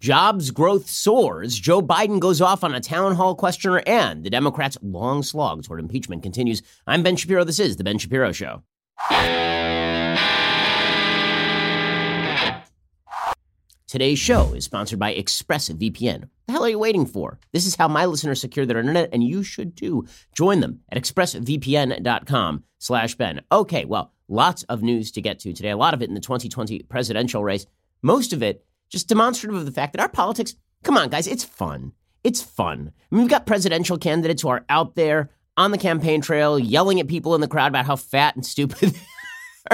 Jobs growth soars. Joe Biden goes off on a town hall questioner, and the Democrats' long slog toward impeachment continues. I'm Ben Shapiro. This is The Ben Shapiro Show. Today's show is sponsored by ExpressVPN. What the hell are you waiting for? This is how my listeners secure their internet, and you should too. Join them at expressvpn.com slash Ben. Okay, well, lots of news to get to today. A lot of it in the 2020 presidential race. Most of it just demonstrative of the fact that our politics, come on, guys, it's fun. It's fun. I mean, we've got presidential candidates who are out there on the campaign trail yelling at people in the crowd about how fat and stupid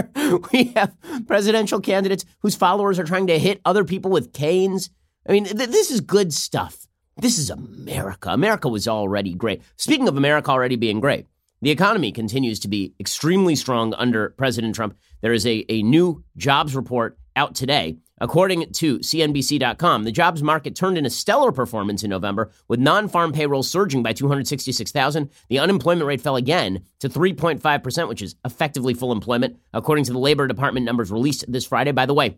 we have presidential candidates whose followers are trying to hit other people with canes. I mean, th- this is good stuff. This is America. America was already great. Speaking of America already being great, the economy continues to be extremely strong under President Trump. There is a, a new jobs report out today According to CNBC.com, the jobs market turned in a stellar performance in November, with non farm payrolls surging by 266,000. The unemployment rate fell again to 3.5%, which is effectively full employment, according to the Labor Department numbers released this Friday. By the way,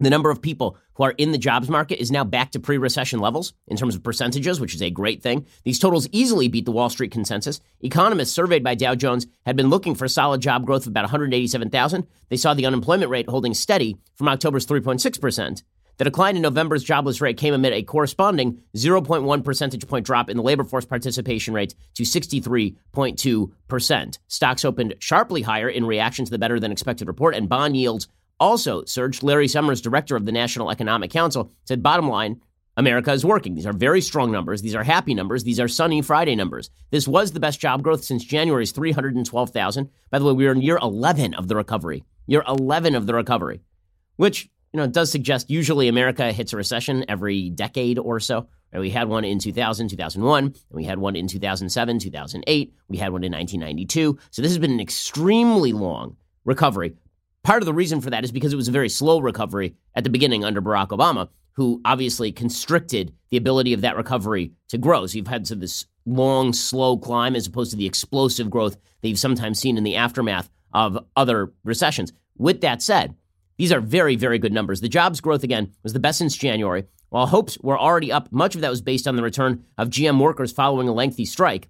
the number of people who are in the jobs market is now back to pre recession levels in terms of percentages, which is a great thing. These totals easily beat the Wall Street consensus. Economists surveyed by Dow Jones had been looking for solid job growth of about 187,000. They saw the unemployment rate holding steady from October's 3.6%. The decline in November's jobless rate came amid a corresponding 0.1 percentage point drop in the labor force participation rate to 63.2%. Stocks opened sharply higher in reaction to the better than expected report, and bond yields also Serge Larry Summers, director of the National Economic Council, said bottom line, America is working. These are very strong numbers. These are happy numbers. These are sunny Friday numbers. This was the best job growth since January's 312,000. By the way, we are in year 11 of the recovery. Year 11 of the recovery, which, you know, does suggest usually America hits a recession every decade or so. We had one in 2000, 2001, and we had one in 2007, 2008. We had one in 1992. So this has been an extremely long recovery. Part of the reason for that is because it was a very slow recovery at the beginning under Barack Obama, who obviously constricted the ability of that recovery to grow. So you've had some this long, slow climb as opposed to the explosive growth that you've sometimes seen in the aftermath of other recessions. With that said, these are very, very good numbers. The jobs growth, again, was the best since January. While hopes were already up, much of that was based on the return of GM workers following a lengthy strike.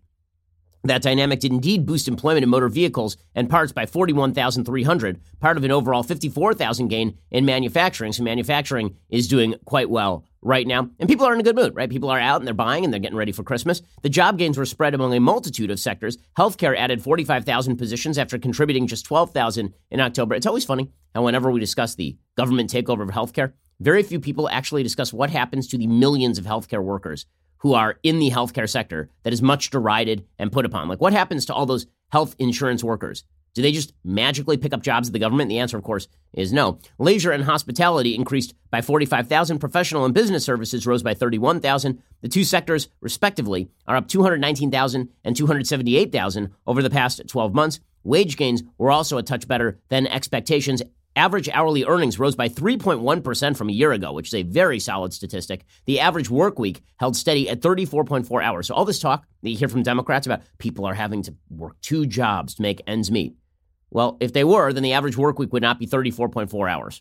That dynamic did indeed boost employment in motor vehicles and parts by 41,300, part of an overall 54,000 gain in manufacturing. So manufacturing is doing quite well right now. And people are in a good mood, right? People are out and they're buying and they're getting ready for Christmas. The job gains were spread among a multitude of sectors. Healthcare added 45,000 positions after contributing just 12,000 in October. It's always funny how whenever we discuss the government takeover of healthcare, very few people actually discuss what happens to the millions of healthcare workers who are in the healthcare sector that is much derided and put upon. Like, what happens to all those health insurance workers? Do they just magically pick up jobs at the government? The answer, of course, is no. Leisure and hospitality increased by 45,000. Professional and business services rose by 31,000. The two sectors, respectively, are up 219,000 and 278,000 over the past 12 months. Wage gains were also a touch better than expectations Average hourly earnings rose by 3.1% from a year ago, which is a very solid statistic. The average work week held steady at 34.4 hours. So, all this talk that you hear from Democrats about people are having to work two jobs to make ends meet. Well, if they were, then the average work week would not be 34.4 hours.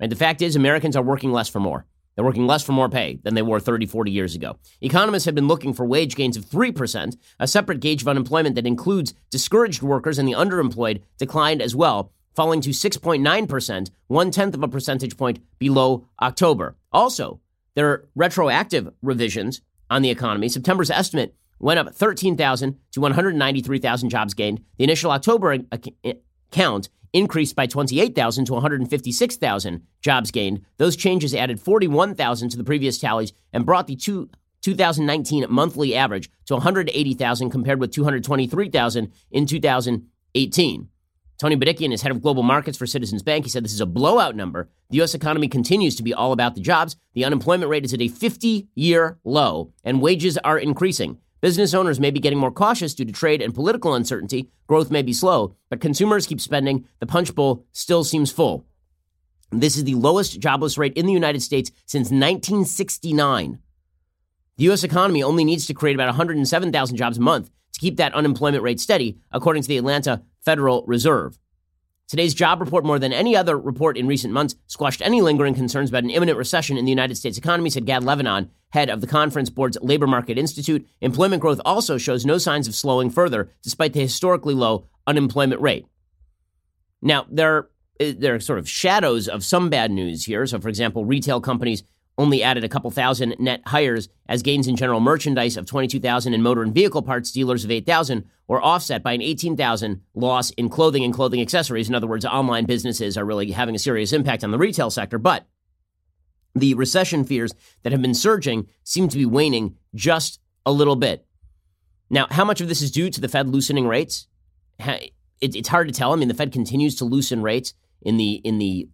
And the fact is, Americans are working less for more. They're working less for more pay than they were 30, 40 years ago. Economists have been looking for wage gains of 3%. A separate gauge of unemployment that includes discouraged workers and the underemployed declined as well falling to 6.9%, one tenth of a percentage point below October. Also, there are retroactive revisions on the economy. September's estimate went up 13,000 to 193,000 jobs gained. The initial October eh, count increased by 28,000 to 156,000 jobs gained. Those changes added 41,000 to the previous tallies and brought the two 2019 monthly average to 180,000 compared with 223,000 in 2018. Tony Bedikian is head of global markets for Citizens Bank. He said this is a blowout number. The U.S. economy continues to be all about the jobs. The unemployment rate is at a 50 year low, and wages are increasing. Business owners may be getting more cautious due to trade and political uncertainty. Growth may be slow, but consumers keep spending. The punch bowl still seems full. This is the lowest jobless rate in the United States since 1969. The U.S. economy only needs to create about 107,000 jobs a month to keep that unemployment rate steady, according to the Atlanta Federal Reserve. Today's job report, more than any other report in recent months, squashed any lingering concerns about an imminent recession in the United States economy, said Gad Levanon, head of the Conference Board's Labor Market Institute. Employment growth also shows no signs of slowing further, despite the historically low unemployment rate. Now, there, eh, there are sort of shadows of some bad news here. So, for example, retail companies only added a couple thousand net hires as gains in general merchandise of 22,000 and motor and vehicle parts dealers of 8,000 were offset by an 18,000 loss in clothing and clothing accessories. In other words, online businesses are really having a serious impact on the retail sector. But the recession fears that have been surging seem to be waning just a little bit. Now, how much of this is due to the Fed loosening rates? It's hard to tell. I mean, the Fed continues to loosen rates in the in the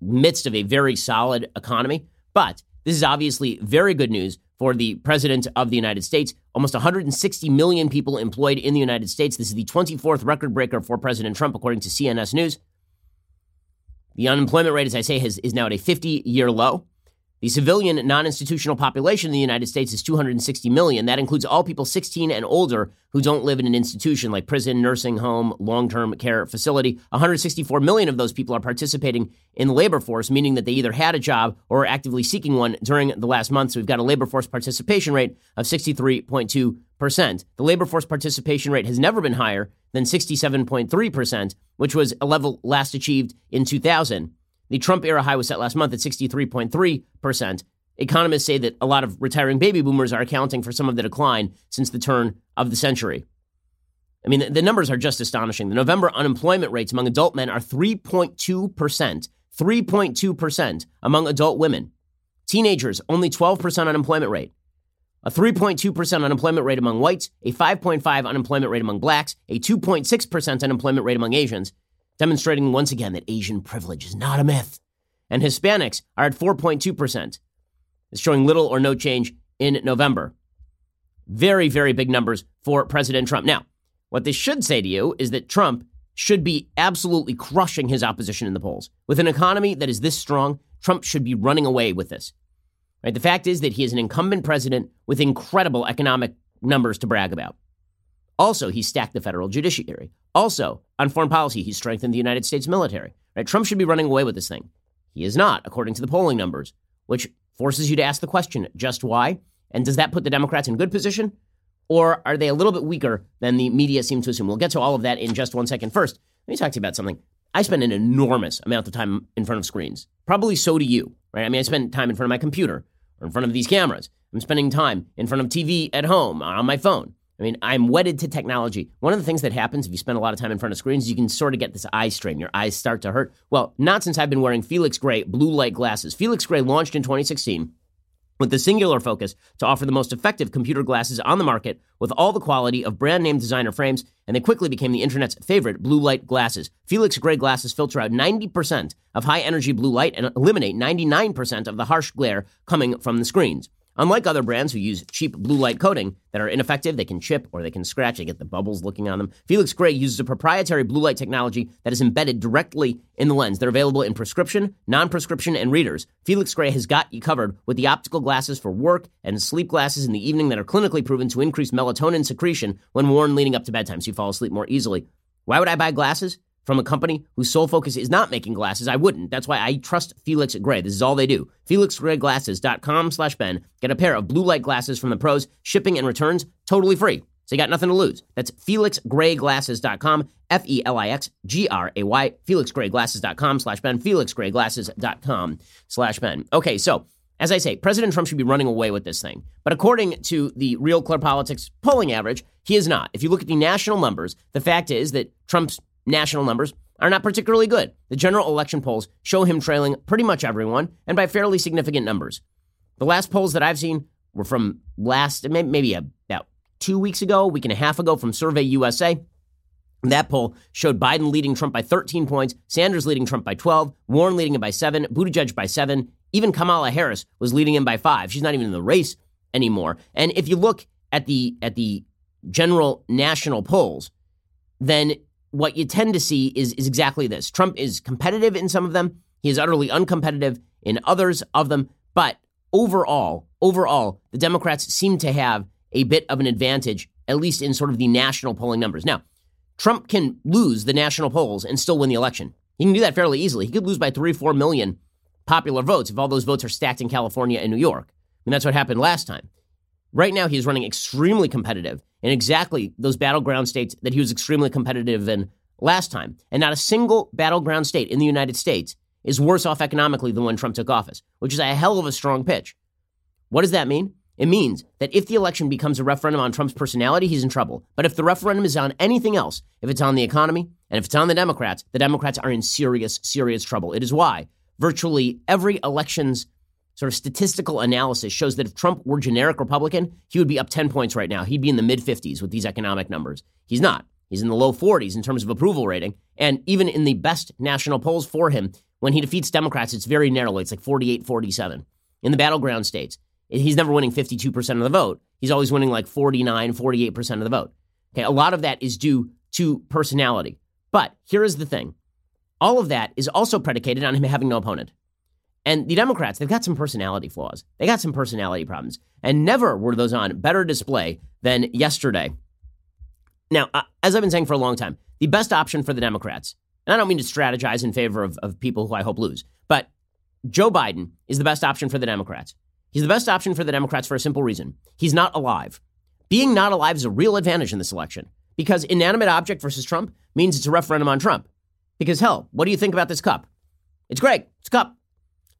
midst of a very solid economy. But this is obviously very good news for the President of the United States. Almost 160 million people employed in the United States. This is the 24th record breaker for President Trump, according to CNS News. The unemployment rate, as I say, has, is now at a 50 year low. The civilian non institutional population in the United States is 260 million. That includes all people 16 and older who don't live in an institution like prison, nursing home, long term care facility. 164 million of those people are participating in the labor force, meaning that they either had a job or are actively seeking one during the last month. So we've got a labor force participation rate of 63.2%. The labor force participation rate has never been higher than 67.3%, which was a level last achieved in 2000. The Trump era high was set last month at 63.3%. Economists say that a lot of retiring baby boomers are accounting for some of the decline since the turn of the century. I mean, the, numbers are just astonishing. The November unemployment rates among adult men are 3.2%. 3.2% among adult women. Teenagers, only 12% unemployment rate. A 3.2% unemployment rate among whites, a 5.5 unemployment rate among blacks, a 2.6% unemployment rate among Asians, demonstrating once again that Asian privilege is not a myth. And Hispanics are at 4.2%. It's showing little or no change in November. Very, very big numbers for President Trump. Now, what this should say to you is that Trump should be absolutely crushing his opposition in the polls. With an economy that is this strong, Trump should be running away with this. Right? The fact is that he is an incumbent president with incredible economic numbers to brag about. Also, he stacked the federal judiciary. Also, on foreign policy, he strengthened the United States military. Right? Trump should be running away with this thing. He is not, according to the polling numbers, which forces you to ask the question just why? And does that put the Democrats in good position? Or are they a little bit weaker than the media seem to assume? We'll get to all of that in just one second. First, let me talk to you about something. I spend an enormous amount of time in front of screens. Probably so do you, right? I mean, I spend time in front of my computer or in front of these cameras. I'm spending time in front of TV at home on my phone. I mean, I'm wedded to technology. One of the things that happens if you spend a lot of time in front of screens, you can sort of get this eye strain. Your eyes start to hurt. Well, not since I've been wearing Felix Gray blue light glasses. Felix Gray launched in 2016 with the singular focus to offer the most effective computer glasses on the market with all the quality of brand name designer frames, and they quickly became the internet's favorite blue light glasses. Felix Gray glasses filter out 90% of high energy blue light and eliminate 99% of the harsh glare coming from the screens. Unlike other brands who use cheap blue light coating that are ineffective, they can chip or they can scratch, they get the bubbles looking on them. Felix Gray uses a proprietary blue light technology that is embedded directly in the lens. They're available in prescription, non prescription, and readers. Felix Gray has got you covered with the optical glasses for work and sleep glasses in the evening that are clinically proven to increase melatonin secretion when worn leading up to bedtime so you fall asleep more easily. Why would I buy glasses? From a company whose sole focus is not making glasses, I wouldn't. That's why I trust Felix Gray. This is all they do. FelixGrayGlasses.com slash Ben. Get a pair of blue light glasses from the pros, shipping and returns totally free. So you got nothing to lose. That's FelixGrayGlasses.com, F-E-L-I-X-G-R-A-Y, FelixGrayGlasses.com slash Ben, FelixGrayGlasses.com slash Ben. Okay, so as I say, President Trump should be running away with this thing. But according to the Real Clear Politics polling average, he is not. If you look at the national numbers, the fact is that Trump's national numbers are not particularly good. The general election polls show him trailing pretty much everyone and by fairly significant numbers. The last polls that I've seen were from last, maybe about two weeks ago, week and a half ago from Survey USA. That poll showed Biden leading Trump by 13 points, Sanders leading Trump by 12, Warren leading him by 7, Buttigieg by 7, even Kamala Harris was leading him by 5. She's not even in the race anymore. And if you look at the at the general national polls, then what you tend to see is, is exactly this. Trump is competitive in some of them. He is utterly uncompetitive in others of them. But overall, overall, the Democrats seem to have a bit of an advantage, at least in sort of the national polling numbers. Now, Trump can lose the national polls and still win the election. He can do that fairly easily. He could lose by three, four million popular votes if all those votes are stacked in California and New York. And that's what happened last time. Right now, he's running extremely competitive in exactly those battleground states that he was extremely competitive in last time. And not a single battleground state in the United States is worse off economically than when Trump took office, which is a hell of a strong pitch. What does that mean? It means that if the election becomes a referendum on Trump's personality, he's in trouble. But if the referendum is on anything else, if it's on the economy, and if it's on the Democrats, the Democrats are in serious, serious trouble. It is why virtually every election's sort of statistical analysis shows that if Trump were generic Republican, he would be up 10 points right now. He'd be in the mid 50s with these economic numbers. He's not. He's in the low 40s in terms of approval rating. And even in the best national polls for him, when he defeats Democrats, it's very narrowly. It's like 48 47. In the battleground states, he's never winning 52% of the vote. He's always winning like 49, 48% of the vote. Okay, a lot of that is due to personality. But here is the thing all of that is also predicated on him having no opponent. And the Democrats, they've got some personality flaws. They got some personality problems. And never were those on better display than yesterday. Now, uh, as I've been saying for a long time, the best option for the Democrats, and I don't mean to strategize in favor of, of people who I hope lose, but Joe Biden is the best option for the Democrats. He's the best option for the Democrats for a simple reason he's not alive. Being not alive is a real advantage in this election because inanimate object versus Trump means it's a referendum on Trump. Because hell, what do you think about this cup? It's great. It's a cup.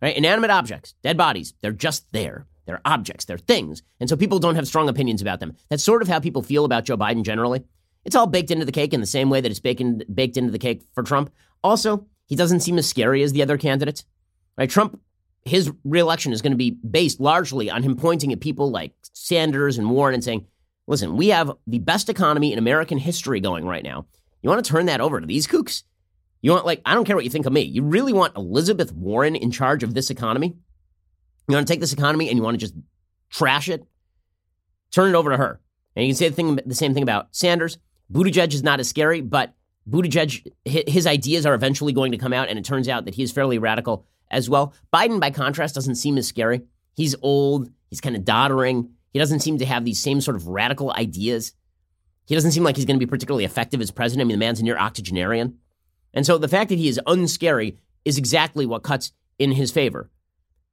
Right? Inanimate objects, dead bodies, they're just there. They're objects, they're things. And so people don't have strong opinions about them. That's sort of how people feel about Joe Biden generally. It's all baked into the cake in the same way that it's baked, baked into the cake for Trump. Also, he doesn't seem as scary as the other candidates. Right? Trump, his reelection is going to be based largely on him pointing at people like Sanders and Warren and saying, listen, we have the best economy in American history going right now. You want to turn that over to these kooks? You want, like, I don't care what you think of me. You really want Elizabeth Warren in charge of this economy? You want to take this economy and you want to just trash it? Turn it over to her. And you can say the, thing, the same thing about Sanders. Buttigieg is not as scary, but Buttigieg, his ideas are eventually going to come out, and it turns out that he is fairly radical as well. Biden, by contrast, doesn't seem as scary. He's old, he's kind of doddering. He doesn't seem to have these same sort of radical ideas. He doesn't seem like he's going to be particularly effective as president. I mean, the man's a near octogenarian. And so the fact that he is unscary is exactly what cuts in his favor.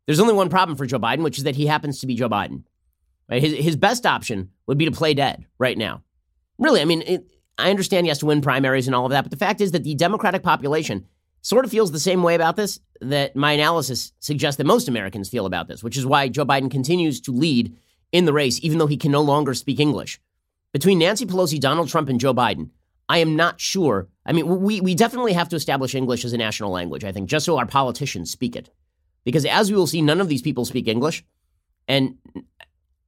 There's only one problem for Joe Biden, which is that he happens to be Joe Biden. Right? His, his best option would be to play dead right now. Really, I mean, it, I understand he has to win primaries and all of that, but the fact is that the Democratic population sort of feels the same way about this that my analysis suggests that most Americans feel about this, which is why Joe Biden continues to lead in the race, even though he can no longer speak English. Between Nancy Pelosi, Donald Trump, and Joe Biden, I am not sure. I mean, we, we definitely have to establish English as a national language, I think, just so our politicians speak it. Because as we will see, none of these people speak English. And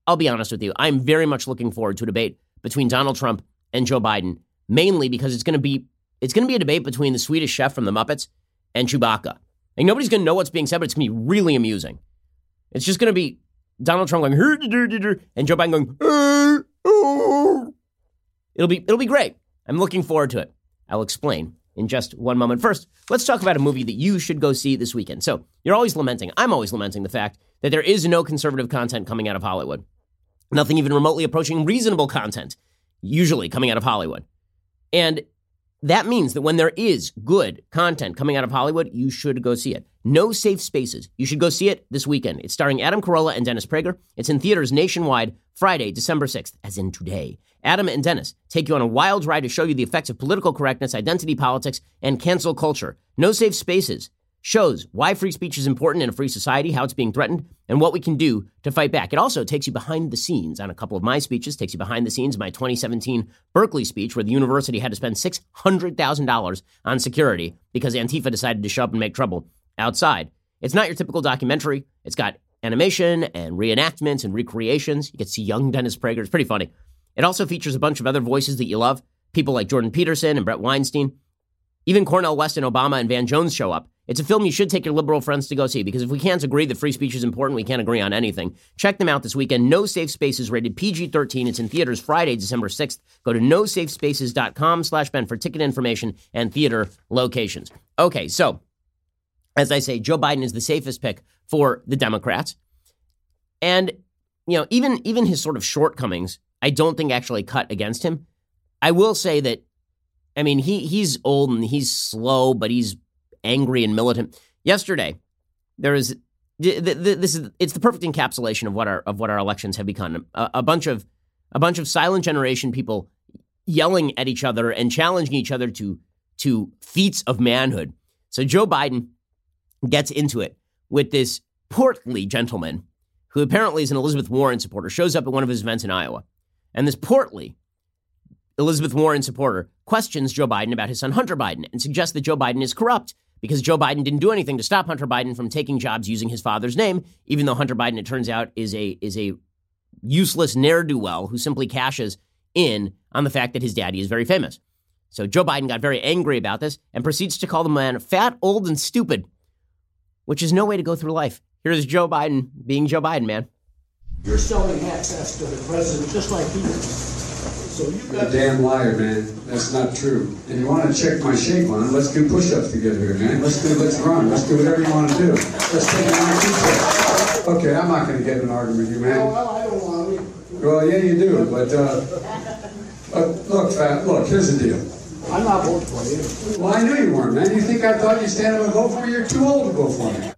I'll be honest with you, I'm very much looking forward to a debate between Donald Trump and Joe Biden, mainly because it's going to be it's going to be a debate between the Swedish chef from the Muppets and Chewbacca. And nobody's going to know what's being said, but it's going to be really amusing. It's just going to be Donald Trump going and Joe Biden going. It'll be it'll be great. I'm looking forward to it. I'll explain in just one moment. First, let's talk about a movie that you should go see this weekend. So, you're always lamenting, I'm always lamenting the fact that there is no conservative content coming out of Hollywood. Nothing even remotely approaching reasonable content, usually coming out of Hollywood. And that means that when there is good content coming out of Hollywood, you should go see it. No Safe Spaces. You should go see it this weekend. It's starring Adam Carolla and Dennis Prager. It's in theaters nationwide Friday, December 6th, as in today. Adam and Dennis take you on a wild ride to show you the effects of political correctness, identity politics, and cancel culture. No Safe Spaces shows why free speech is important in a free society, how it's being threatened, and what we can do to fight back. It also takes you behind the scenes on a couple of my speeches, takes you behind the scenes my 2017 Berkeley speech, where the university had to spend $600,000 on security because Antifa decided to show up and make trouble outside. It's not your typical documentary. It's got animation and reenactments and recreations. You get to see young Dennis Prager. It's pretty funny. It also features a bunch of other voices that you love, people like Jordan Peterson and Bret Weinstein. Even Cornel West and Obama and Van Jones show up. It's a film you should take your liberal friends to go see because if we can't agree that free speech is important, we can't agree on anything. Check them out this weekend. No Safe Spaces rated PG-13. It's in theaters Friday, December 6th. Go to nosafespaces.com slash Ben for ticket information and theater locations. Okay, so as I say, Joe Biden is the safest pick for the Democrats. And, you know, even, even his sort of shortcomings, I don't think actually cut against him. I will say that I mean, he he's old and he's slow, but he's angry and militant. Yesterday, there is this is it's the perfect encapsulation of what our of what our elections have become. A, a bunch of a bunch of silent generation people yelling at each other and challenging each other to to feats of manhood. So Joe Biden gets into it with this portly gentleman who apparently is an Elizabeth Warren supporter, shows up at one of his events in Iowa. And this portly Elizabeth Warren supporter questions Joe Biden about his son Hunter Biden and suggests that Joe Biden is corrupt because Joe Biden didn't do anything to stop Hunter Biden from taking jobs using his father's name, even though Hunter Biden, it turns out, is a is a useless ne'er do well who simply cashes in on the fact that his daddy is very famous. So Joe Biden got very angry about this and proceeds to call the man fat, old, and stupid, which is no way to go through life. Here's Joe Biden being Joe Biden, man. You're selling access to the president just like he is. So you got a damn liar, man. That's not true. And you want to check my shape on it? Let's do push-ups together here, man. Let's do, let's run. Let's do whatever you want to do. Let's take an IQ Okay, I'm not going to get in an argument with you, man. Well, I don't want to. Well, yeah, you do. But uh, uh, look, fat. Look, here's the deal. I'm not voting for you. Well, I knew you weren't, man. You think I thought you'd stand up and vote for me? You're too old to vote for me.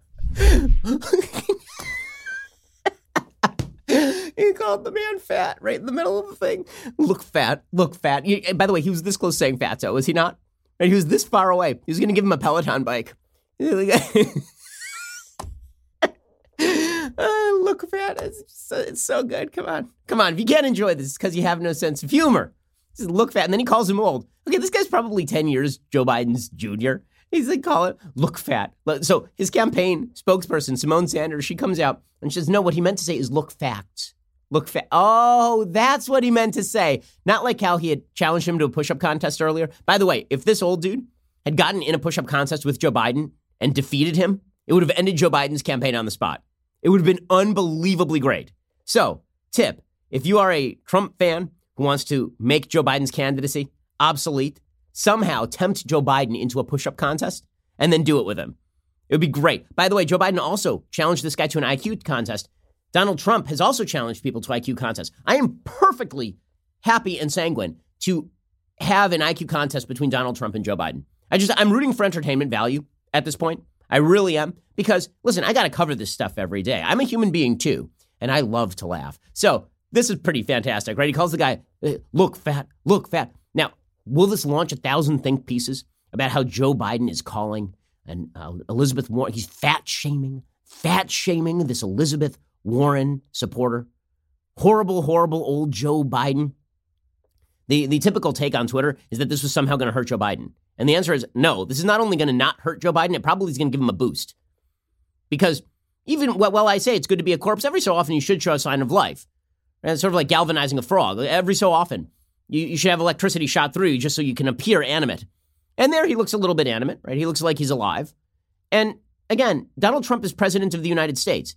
he called the man fat right in the middle of the thing. Look fat, look fat. By the way, he was this close saying fatso, was he not? And he was this far away. He was going to give him a Peloton bike. uh, look fat. It's so, it's so good. Come on. Come on. If you can't enjoy this, it's because you have no sense of humor. Just look fat. And then he calls him old. Okay, this guy's probably 10 years Joe Biden's junior. He's like, call it look fat. So his campaign spokesperson, Symone Sanders, she comes out and she says, no, what he meant to say is look facts. Look fat. Oh, that's what he meant to say. Not like how he had challenged him to a push up contest earlier. By the way, if this old dude had gotten in a push up contest with Joe Biden and defeated him, it would have ended Joe Biden's campaign on the spot. It would have been unbelievably great. So, tip if you are a Trump fan who wants to make Joe Biden's candidacy obsolete, somehow tempt Joe Biden into a push up contest and then do it with him. It would be great. By the way, Joe Biden also challenged this guy to an IQ contest. Donald Trump has also challenged people to IQ contests. I am perfectly happy and sanguine to have an IQ contest between Donald Trump and Joe Biden. I just, I'm rooting for entertainment value at this point. I really am. Because, listen, I got to cover this stuff every day. I'm a human being too, and I love to laugh. So, this is pretty fantastic, right? He calls the guy, look fat, look fat. Now, Will this launch a thousand think pieces about how Joe Biden is calling and uh, Elizabeth Warren? He's fat shaming, fat shaming this Elizabeth Warren supporter. Horrible, horrible old Joe Biden. The, the typical take on Twitter is that this was somehow going to hurt Joe Biden. And the answer is no, this is not only going to not hurt Joe Biden, it probably is going to give him a boost. Because even while I say it's good to be a corpse, every so often you should show a sign of life. And it's sort of like galvanizing a frog. Every so often, you, you should have electricity shot through you just so you can appear animate. And there he looks a little bit animate, right? He looks like he's alive. And again, Donald Trump is president of the United States.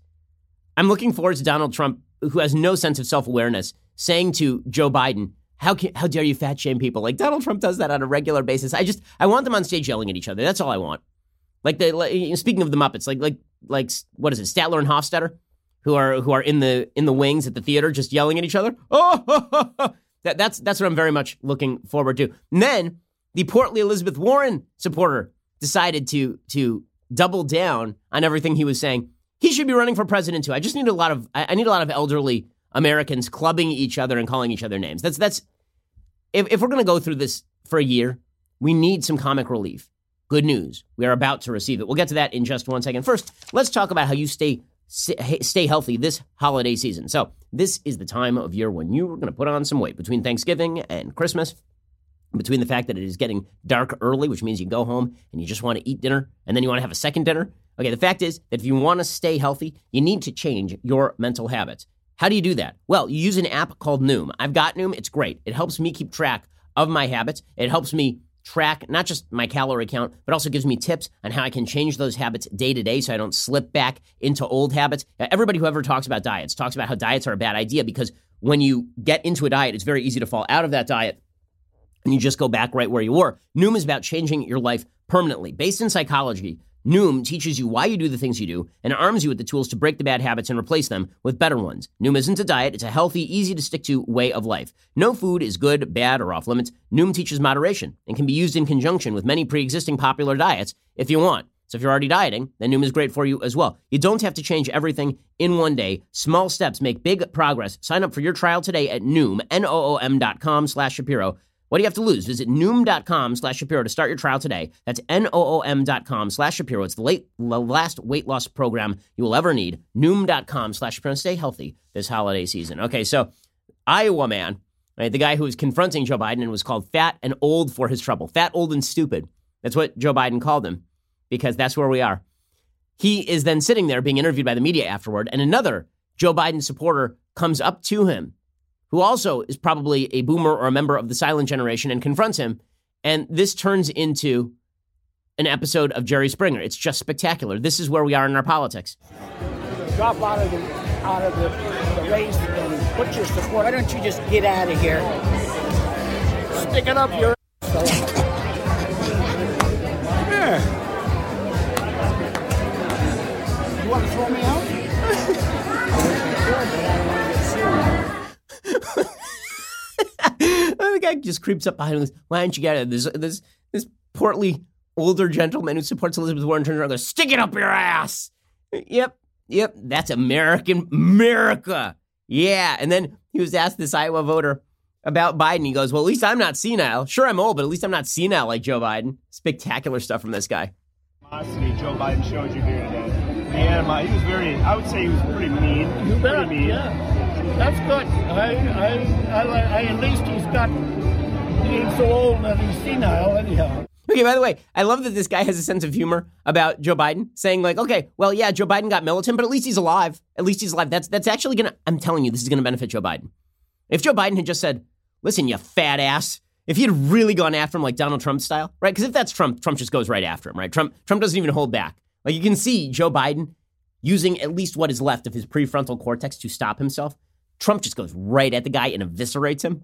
I'm looking forward to Donald Trump, who has no sense of self awareness, saying to Joe Biden, how, can, how dare you fat shame people? Like Donald Trump does that on a regular basis. I just, I want them on stage yelling at each other. That's all I want. Like the, like, speaking of the Muppets, like, like, like, what is it, Statler and Hofstadter, who are, who are in the, in the wings at the theater, just yelling at each other. Oh, That, that's that's what I'm very much looking forward to. And then the portly Elizabeth Warren supporter decided to to double down on everything he was saying. He should be running for president too. I just need a lot of I need a lot of elderly Americans clubbing each other and calling each other names. That's that's if, if we're going to go through this for a year, we need some comic relief. Good news. We are about to receive it. We'll get to that in just one second. First, let's talk about how you stay stay healthy this holiday season. So, this is the time of year when you are going to put on some weight between Thanksgiving and Christmas. Between the fact that it is getting dark early, which means you go home and you just want to eat dinner and then you want to have a second dinner. Okay, the fact is that if you want to stay healthy, you need to change your mental habits. How do you do that? Well, you use an app called Noom. I've got Noom, it's great. It helps me keep track of my habits, it helps me track not just my calorie count, but also gives me tips on how I can change those habits day to day so I don't slip back into old habits. Uh, everybody who ever talks about diets talks about how diets are a bad idea because when you get into a diet, it's very easy to fall out of that diet and you just go back right where you were. Noom is about changing your life permanently. Based in psychology, Noom teaches you why you do the things you do and arms you with the tools to break the bad habits and replace them with better ones. Noom isn't a diet, it's a healthy, easy to stick to way of life. No food is good, bad, or off limits. Noom teaches moderation and can be used in conjunction with many pre existing popular diets if you want. So if you're already dieting, then Noom is great for you as well. You don't have to change everything in one day. Small steps make big progress. Sign up for your trial today at Noom, N-O-O-M dot com slash Shapiro. What do you have to lose? Visit Noom.com slash Shapiro to start your trial today. That's N-O-O-M dot com slash Shapiro. It's the, late, the last weight loss program you will ever need. Noom.com slash Shapiro. Stay healthy this holiday season. Okay, so Iowa man, right, the guy who was confronting Joe Biden and was called fat and old for his trouble. Fat, old, and stupid. That's what Joe Biden called him because that's where we are. He is then sitting there being interviewed by the media afterward, and another Joe Biden supporter comes up to him who also is probably a boomer or a member of the silent generation and confronts him. And this turns into an episode of Jerry Springer. It's just spectacular. This is where we are in our politics. Drop out of the out of the, the race and put your support. Why don't you just get out of here? Stick it up your. Come here. You want to throw me out? the guy just creeps up behind him. Why don't you get it? This this this portly older gentleman who supports Elizabeth Warren turns around and goes, "Stick it up your ass." Yep, yep, that's American America. Yeah, and then he was asked this Iowa voter about Biden. He goes, "Well, at least I'm not senile. Sure, I'm old, but at least I'm not senile like Joe Biden." Spectacular stuff from this guy. Animosity Joe Biden showed you here today. The anima, he was very. I would say he was pretty mean. You bet. Pretty mean. Yeah. That's good. I, I, I, I, at least he's got, he ain't so old that he's senile anyhow. Okay, by the way, I love that this guy has a sense of humor about Joe Biden, saying like, okay, well, yeah, Joe Biden got militant, but at least he's alive. At least he's alive. That's that's actually gonna. I'm telling you, this is gonna benefit Joe Biden. If Joe Biden had just said, "Listen, you fat ass," if he had really gone after him like Donald Trump style, right? Because if that's Trump, Trump just goes right after him, right? Trump Trump doesn't even hold back. Like you can see Joe Biden using at least what is left of his prefrontal cortex to stop himself. Trump just goes right at the guy and eviscerates him.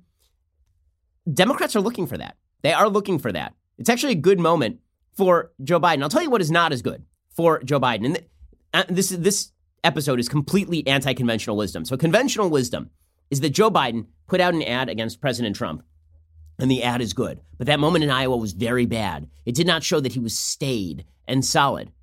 Democrats are looking for that. They are looking for that. It's actually a good moment for Joe Biden. I'll tell you what is not as good for Joe Biden. And uh, this this episode is completely anti-conventional wisdom. So conventional wisdom is that Joe Biden put out an ad against President Trump. And the ad is good. But that moment in Iowa was very bad. It did not show that he was staid and solid.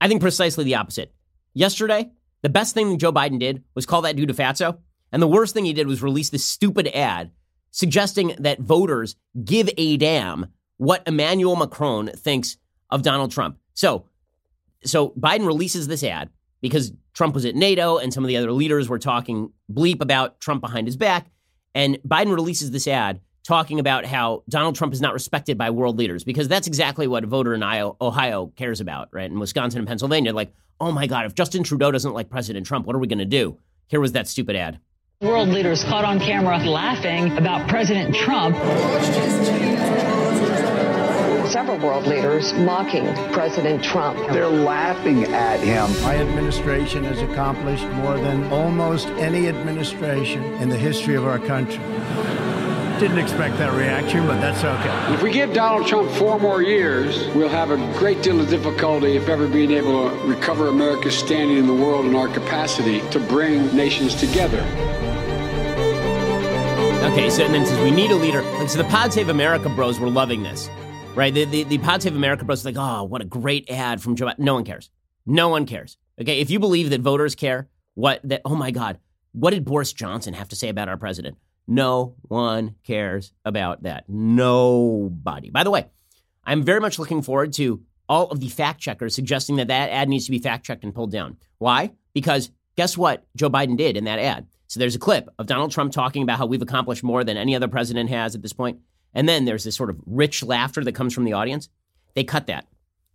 I think precisely the opposite. Yesterday, the best thing Joe Biden did was call that dude a fatso. And the worst thing he did was release this stupid ad suggesting that voters give a damn what Emmanuel Macron thinks of Donald Trump. So, so Biden releases this ad because Trump was at NATO and some of the other leaders were talking bleep about Trump behind his back. And Biden releases this ad talking about how Donald Trump is not respected by world leaders because that's exactly what a voter in Ohio cares about, right? In Wisconsin and Pennsylvania, like, oh my God, if Justin Trudeau doesn't like President Trump, what are we going to do? Here was that stupid ad. World leaders caught on camera laughing about President Trump. Several world leaders mocking President Trump. They're laughing at him. My administration has accomplished more than almost any administration in the history of our country. Didn't expect that reaction, but that's okay. If we give Donald Trump four more years, we'll have a great deal of difficulty, if ever, being able to recover America's standing in the world and our capacity to bring nations together. Okay, so and then says we need a leader. And so the Pod Save America bros were loving this, right? The, the, the Pod Save America bros like, oh, what a great ad from Joe. No one cares. No one cares. Okay, if you believe that voters care, what that? Oh my God, what did Boris Johnson have to say about our president? No one cares about that. Nobody. By the way, I'm very much looking forward to all of the fact checkers suggesting that that ad needs to be fact checked and pulled down. Why? Because guess what Joe Biden did in that ad? So there's a clip of Donald Trump talking about how we've accomplished more than any other president has at this point. And then there's this sort of rich laughter that comes from the audience. They cut that.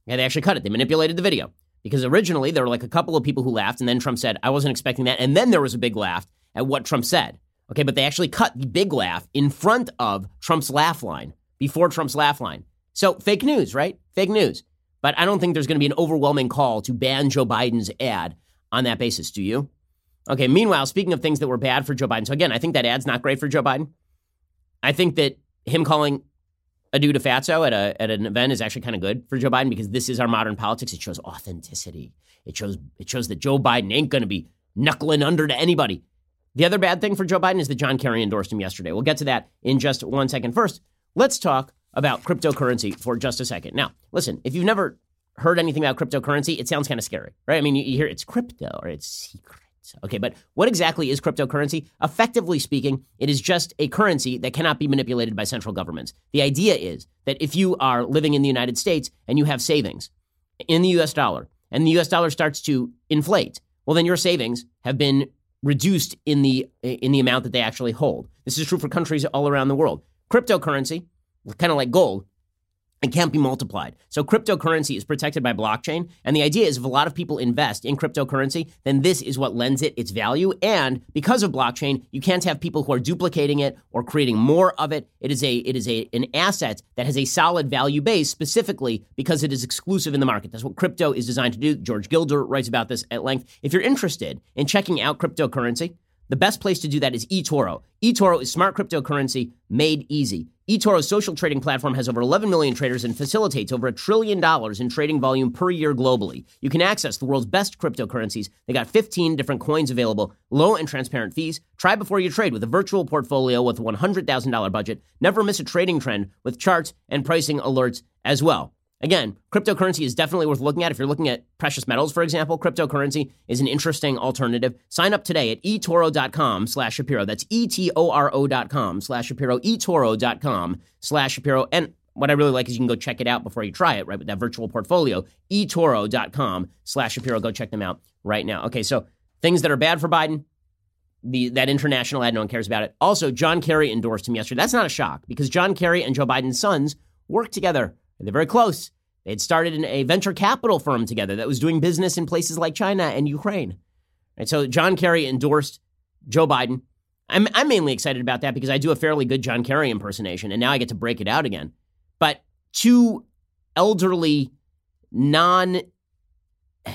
Yeah, they actually cut it. They manipulated the video because originally there were like a couple of people who laughed, and then Trump said, I wasn't expecting that. And then there was a big laugh at what Trump said. Okay, but they actually cut the big laugh in front of Trump's laugh line, before Trump's laugh line. So fake news, right? Fake news. But I don't think there's going to be an overwhelming call to ban Joe Biden's ad on that basis. Do you? Okay, meanwhile, speaking of things that were bad for Joe Biden, so again, I think that ad's not great for Joe Biden. I think that him calling a dude a fatso at a at an event is actually kind of good for Joe Biden because this is our modern politics. It shows authenticity. It shows it shows that Joe Biden ain't going to be knuckling under to anybody. The other bad thing for Joe Biden is that John Kerry endorsed him yesterday. We'll get to that in just one second. First, let's talk about cryptocurrency for just a second. Now, listen, if you've never heard anything about cryptocurrency, it sounds kind of scary, right? I mean, you, you hear it's crypto or it's secret. Okay, but what exactly is cryptocurrency? Effectively speaking, it is just a currency that cannot be manipulated by central governments. The idea is that if you are living in the United States and you have savings in the US dollar, and the US dollar starts to inflate, well, then your savings have been reduced in the in the amount that they actually hold. This is true for countries all around the world. Cryptocurrency, kind of like gold, it can't be multiplied. So cryptocurrency is protected by blockchain. And the idea is if a lot of people invest in cryptocurrency, then this is what lends it its value. And because of blockchain, you can't have people who are duplicating it or creating more of it. It is a it is a an asset that has a solid value base specifically because it is exclusive in the market. That's what crypto is designed to do. George Gilder writes about this at length. If you're interested in checking out cryptocurrency, the best place to do that is eToro. eToro is smart cryptocurrency made easy. eToro's social trading platform has over 11 million traders and facilitates over a trillion dollars in trading volume per year globally. You can access the world's best cryptocurrencies. They got 15 different coins available, low and transparent fees. Try before you trade with a virtual portfolio with a $100,000 budget. Never miss a trading trend with charts and pricing alerts as well. Again, cryptocurrency is definitely worth looking at. If you're looking at precious metals, for example, cryptocurrency is an interesting alternative. Sign up today at etoro.com slash Shapiro. That's E-T-O-R-O dot com slash Shapiro, etoro.com slash Shapiro. And what I really like is you can go check it out before you try it, right, with that virtual portfolio, etoro.com slash Shapiro. Go check them out right now. Okay, so things that are bad for Biden, the, that international ad, no one cares about it. Also, John Kerry endorsed him yesterday. That's not a shock because John Kerry and Joe Biden's sons work together they're very close. They had started a venture capital firm together that was doing business in places like China and Ukraine. And so John Kerry endorsed Joe Biden. I'm, I'm mainly excited about that because I do a fairly good John Kerry impersonation, and now I get to break it out again. But two elderly, non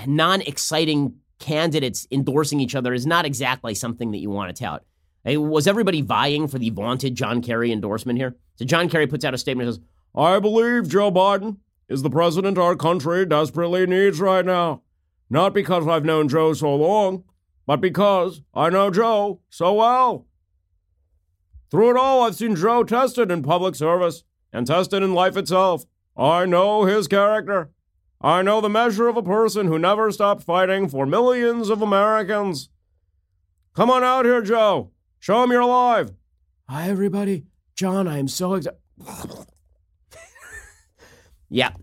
non exciting candidates endorsing each other is not exactly something that you want to tout. Hey, was everybody vying for the vaunted John Kerry endorsement here? So John Kerry puts out a statement and says, I believe Joe Biden is the president our country desperately needs right now. Not because I've known Joe so long, but because I know Joe so well. Through it all, I've seen Joe tested in public service and tested in life itself. I know his character. I know the measure of a person who never stopped fighting for millions of Americans. Come on out here, Joe. Show him you're alive. Hi, everybody. John, I am so excited. Yep.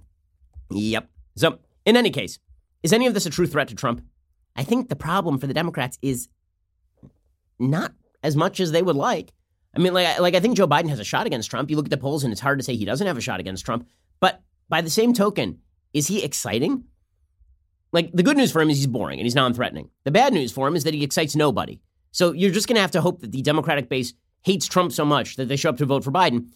Yep. So, in any case, is any of this a true threat to Trump? I think the problem for the Democrats is not as much as they would like. I mean, like, like I think Joe Biden has a shot against Trump. You look at the polls, and it's hard to say he doesn't have a shot against Trump. But by the same token, is he exciting? Like the good news for him is he's boring and he's non-threatening. The bad news for him is that he excites nobody. So you're just going to have to hope that the Democratic base hates Trump so much that they show up to vote for Biden.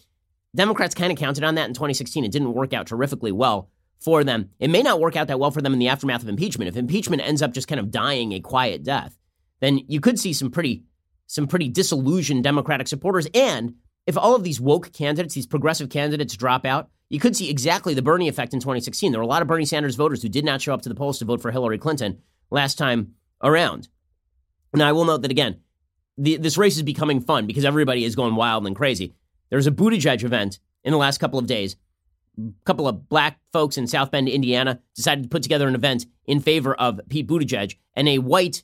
Democrats kind of counted on that in 2016. It didn't work out terrifically well for them. It may not work out that well for them in the aftermath of impeachment. If impeachment ends up just kind of dying a quiet death, then you could see some pretty some pretty disillusioned Democratic supporters. And if all of these woke candidates, these progressive candidates drop out, you could see exactly the Bernie effect in 2016. There were a lot of Bernie Sanders voters who did not show up to the polls to vote for Hillary Clinton last time around. Now, I will note that again, the, this race is becoming fun because everybody is going wild and crazy. There was a Buttigieg event in the last couple of days. A couple of black folks in South Bend, Indiana, decided to put together an event in favor of Pete Buttigieg, and a white,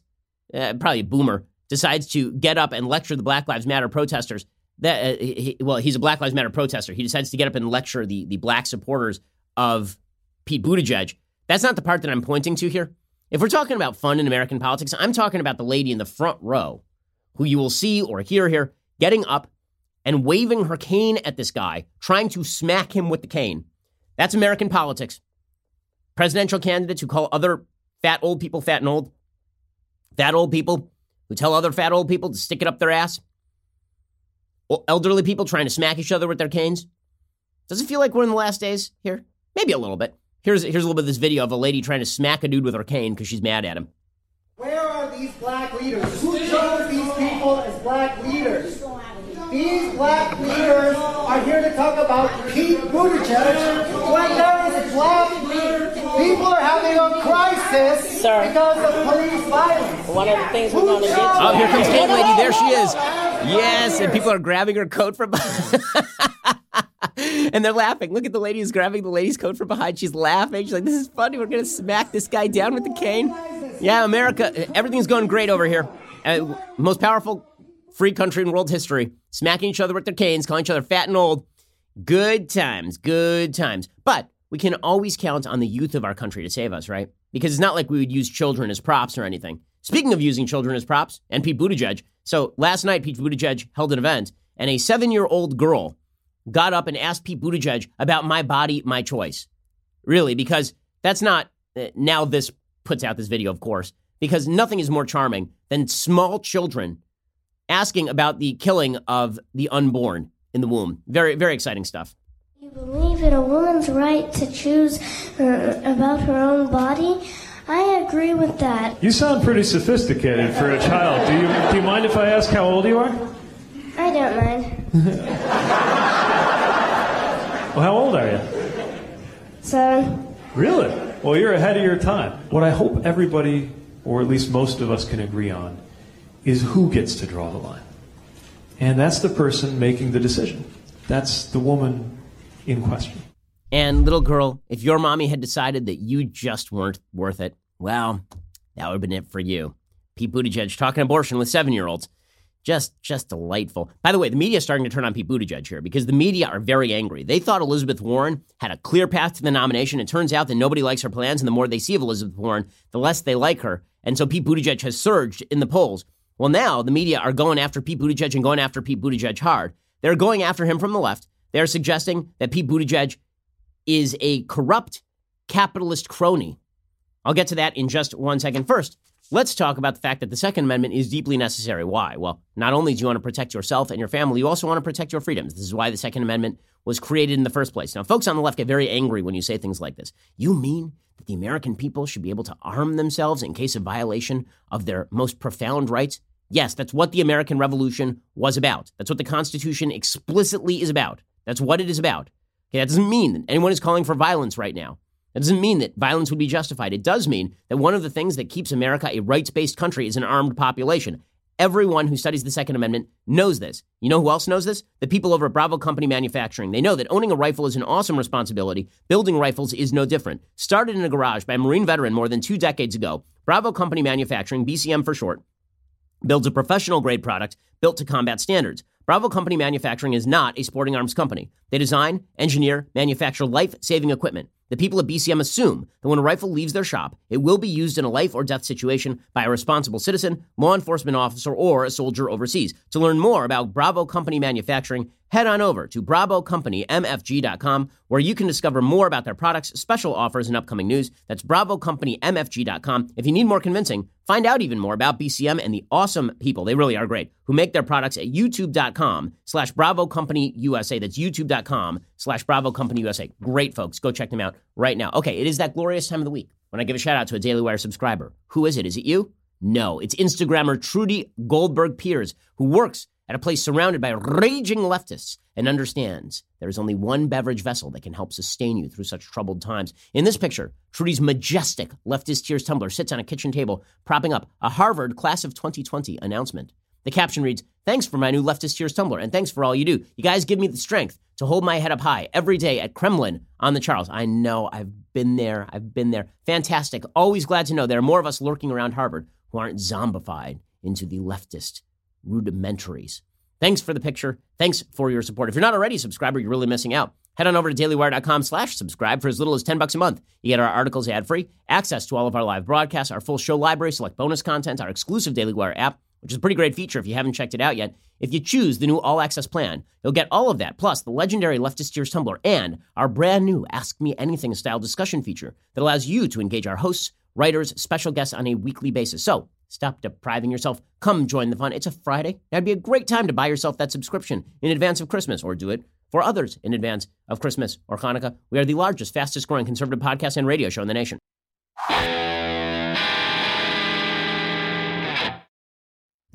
uh, probably a boomer, decides to get up and lecture the Black Lives Matter protesters. That uh, he, well, he's a Black Lives Matter protester. He decides to get up and lecture the the black supporters of Pete Buttigieg. That's not the part that I'm pointing to here. If we're talking about fun in American politics, I'm talking about the lady in the front row, who you will see or hear here getting up and waving her cane at this guy, trying to smack him with the cane. That's American politics. Presidential candidates who call other fat old people fat and old, fat old people who tell other fat old people to stick it up their ass, elderly people trying to smack each other with their canes. Does it feel like we're in the last days here? Maybe a little bit. Here's, here's a little bit of this video of a lady trying to smack a dude with her cane because she's mad at him. Where are these black leaders? Who chose these people as black leaders? These black leaders are are here to talk about Pete Buttigieg when there is black people are having a crisis Sir. because of police violence. One of the things we're going to get to. Oh, here comes Kate Lady. There she is. Yes, and people are grabbing her coat from behind. and they're laughing. Look at the lady who's grabbing the lady's coat from behind. She's laughing. She's like, this is funny. We're going to smack this guy down with the cane. Yeah, America, everything's going great over here. Uh, most powerful free country in world history. Smacking each other with their canes, calling each other fat and old. Good times, good times. But we can always count on the youth of our country to save us, right? Because it's not like we would use children as props or anything. Speaking of using children as props, and Pete Buttigieg. So last night, Pete Buttigieg held an event, and a seven year old girl got up and asked Pete Buttigieg about my body, my choice. Really, because that's not, uh, now this puts out this video, of course, because nothing is more charming than small children asking about the killing of the unborn in the womb. Very, very exciting stuff. You believe in a woman's right to choose uh, about her own body? I agree with that. You sound pretty sophisticated for a child. Do you, do you mind if I ask how old you are? I don't mind. Well, how old are you? So, Really? Well, you're ahead of your time. What I hope everybody, or at least most of us, can agree on is who gets to draw the line. And that's the person making the decision. That's the woman in question. And little girl, if your mommy had decided that you just weren't worth it, well, that would have been it for you. Pete Buttigieg talking abortion with seven year olds. Just, just delightful. By the way, the media is starting to turn on Pete Buttigieg here because the media are very angry. They thought Elizabeth Warren had a clear path to the nomination. It turns out that nobody likes her plans, and the more they see of Elizabeth Warren, the less they like her. And so Pete Buttigieg has surged in the polls. Well, now the media are going after Pete Buttigieg and going after Pete Buttigieg hard. They're going after him from the left. They're suggesting that Pete Buttigieg is a corrupt capitalist crony. I'll get to that in just one second. First, let's talk about the fact that the Second Amendment is deeply necessary. Why? Well, not only do you want to protect yourself and your family, you also want to protect your freedoms. This is why the Second Amendment was created in the first place. Now, folks on the left get very angry when you say things like this. You mean that the American people should be able to arm themselves in case of violation of their most profound rights? Yes, that's what the American Revolution was about. That's what the Constitution explicitly is about. That's what it is about. Okay, that doesn't mean that anyone is calling for violence right now. That doesn't mean that violence would be justified. It does mean that one of the things that keeps America a rights based country is an armed population. Everyone who studies the Second Amendment knows this. You know who else knows this? The people over at Bravo Company Manufacturing. They know that owning a rifle is an awesome responsibility. Building rifles is no different. Started in a garage by a Marine veteran more than two decades ago, Bravo Company Manufacturing, BCM for short, builds a professional grade product built to combat standards. Bravo Company Manufacturing is not a sporting arms company. They design, engineer, manufacture life saving equipment. The people at BCM assume that when a rifle leaves their shop, it will be used in a life or death situation by a responsible citizen, law enforcement officer, or a soldier overseas. To learn more about Bravo Company Manufacturing, head on over to BravoCompanyMFG.com, where you can discover more about their products, special offers, and upcoming news. That's BravoCompanyMFG.com. If you need more convincing, find out even more about BCM and the awesome people, they really are great, who make their products at YouTube.com slash Bravo Company USA. That's YouTube.com slash Bravo Company USA. Great folks. Go check them out right now. Okay, it is that glorious time of the week when I give a shout out to a Daily Wire subscriber. Who is it? Is it you? No, it's Instagrammer Trudy Goldberg Piers, who works at a place surrounded by raging leftists and understands there is only one beverage vessel that can help sustain you through such troubled times. In this picture, Trudy's majestic leftist tears tumbler sits on a kitchen table, propping up a Harvard Class of 2020 announcement. The caption reads, Thanks for my new leftist tears tumbler, and thanks for all you do. You guys give me the strength to hold my head up high every day at Kremlin on the Charles. I know, I've been there, I've been there. Fantastic. Always glad to know there are more of us lurking around Harvard who aren't zombified into the leftist rudimentaries. Thanks for the picture. Thanks for your support. If you're not already a subscriber, you're really missing out. Head on over to dailywire.com slash subscribe for as little as 10 bucks a month. You get our articles ad-free, access to all of our live broadcasts, our full show library, select bonus content, our exclusive Daily Wire app, which is a pretty great feature if you haven't checked it out yet. If you choose the new All Access plan, you'll get all of that, plus the legendary Leftist Tears Tumbler and our brand new Ask Me Anything style discussion feature that allows you to engage our hosts, writers, special guests on a weekly basis. So stop depriving yourself. Come join the fun. It's a Friday. That'd be a great time to buy yourself that subscription in advance of Christmas or do it for others in advance of Christmas or Hanukkah. We are the largest, fastest growing conservative podcast and radio show in the nation.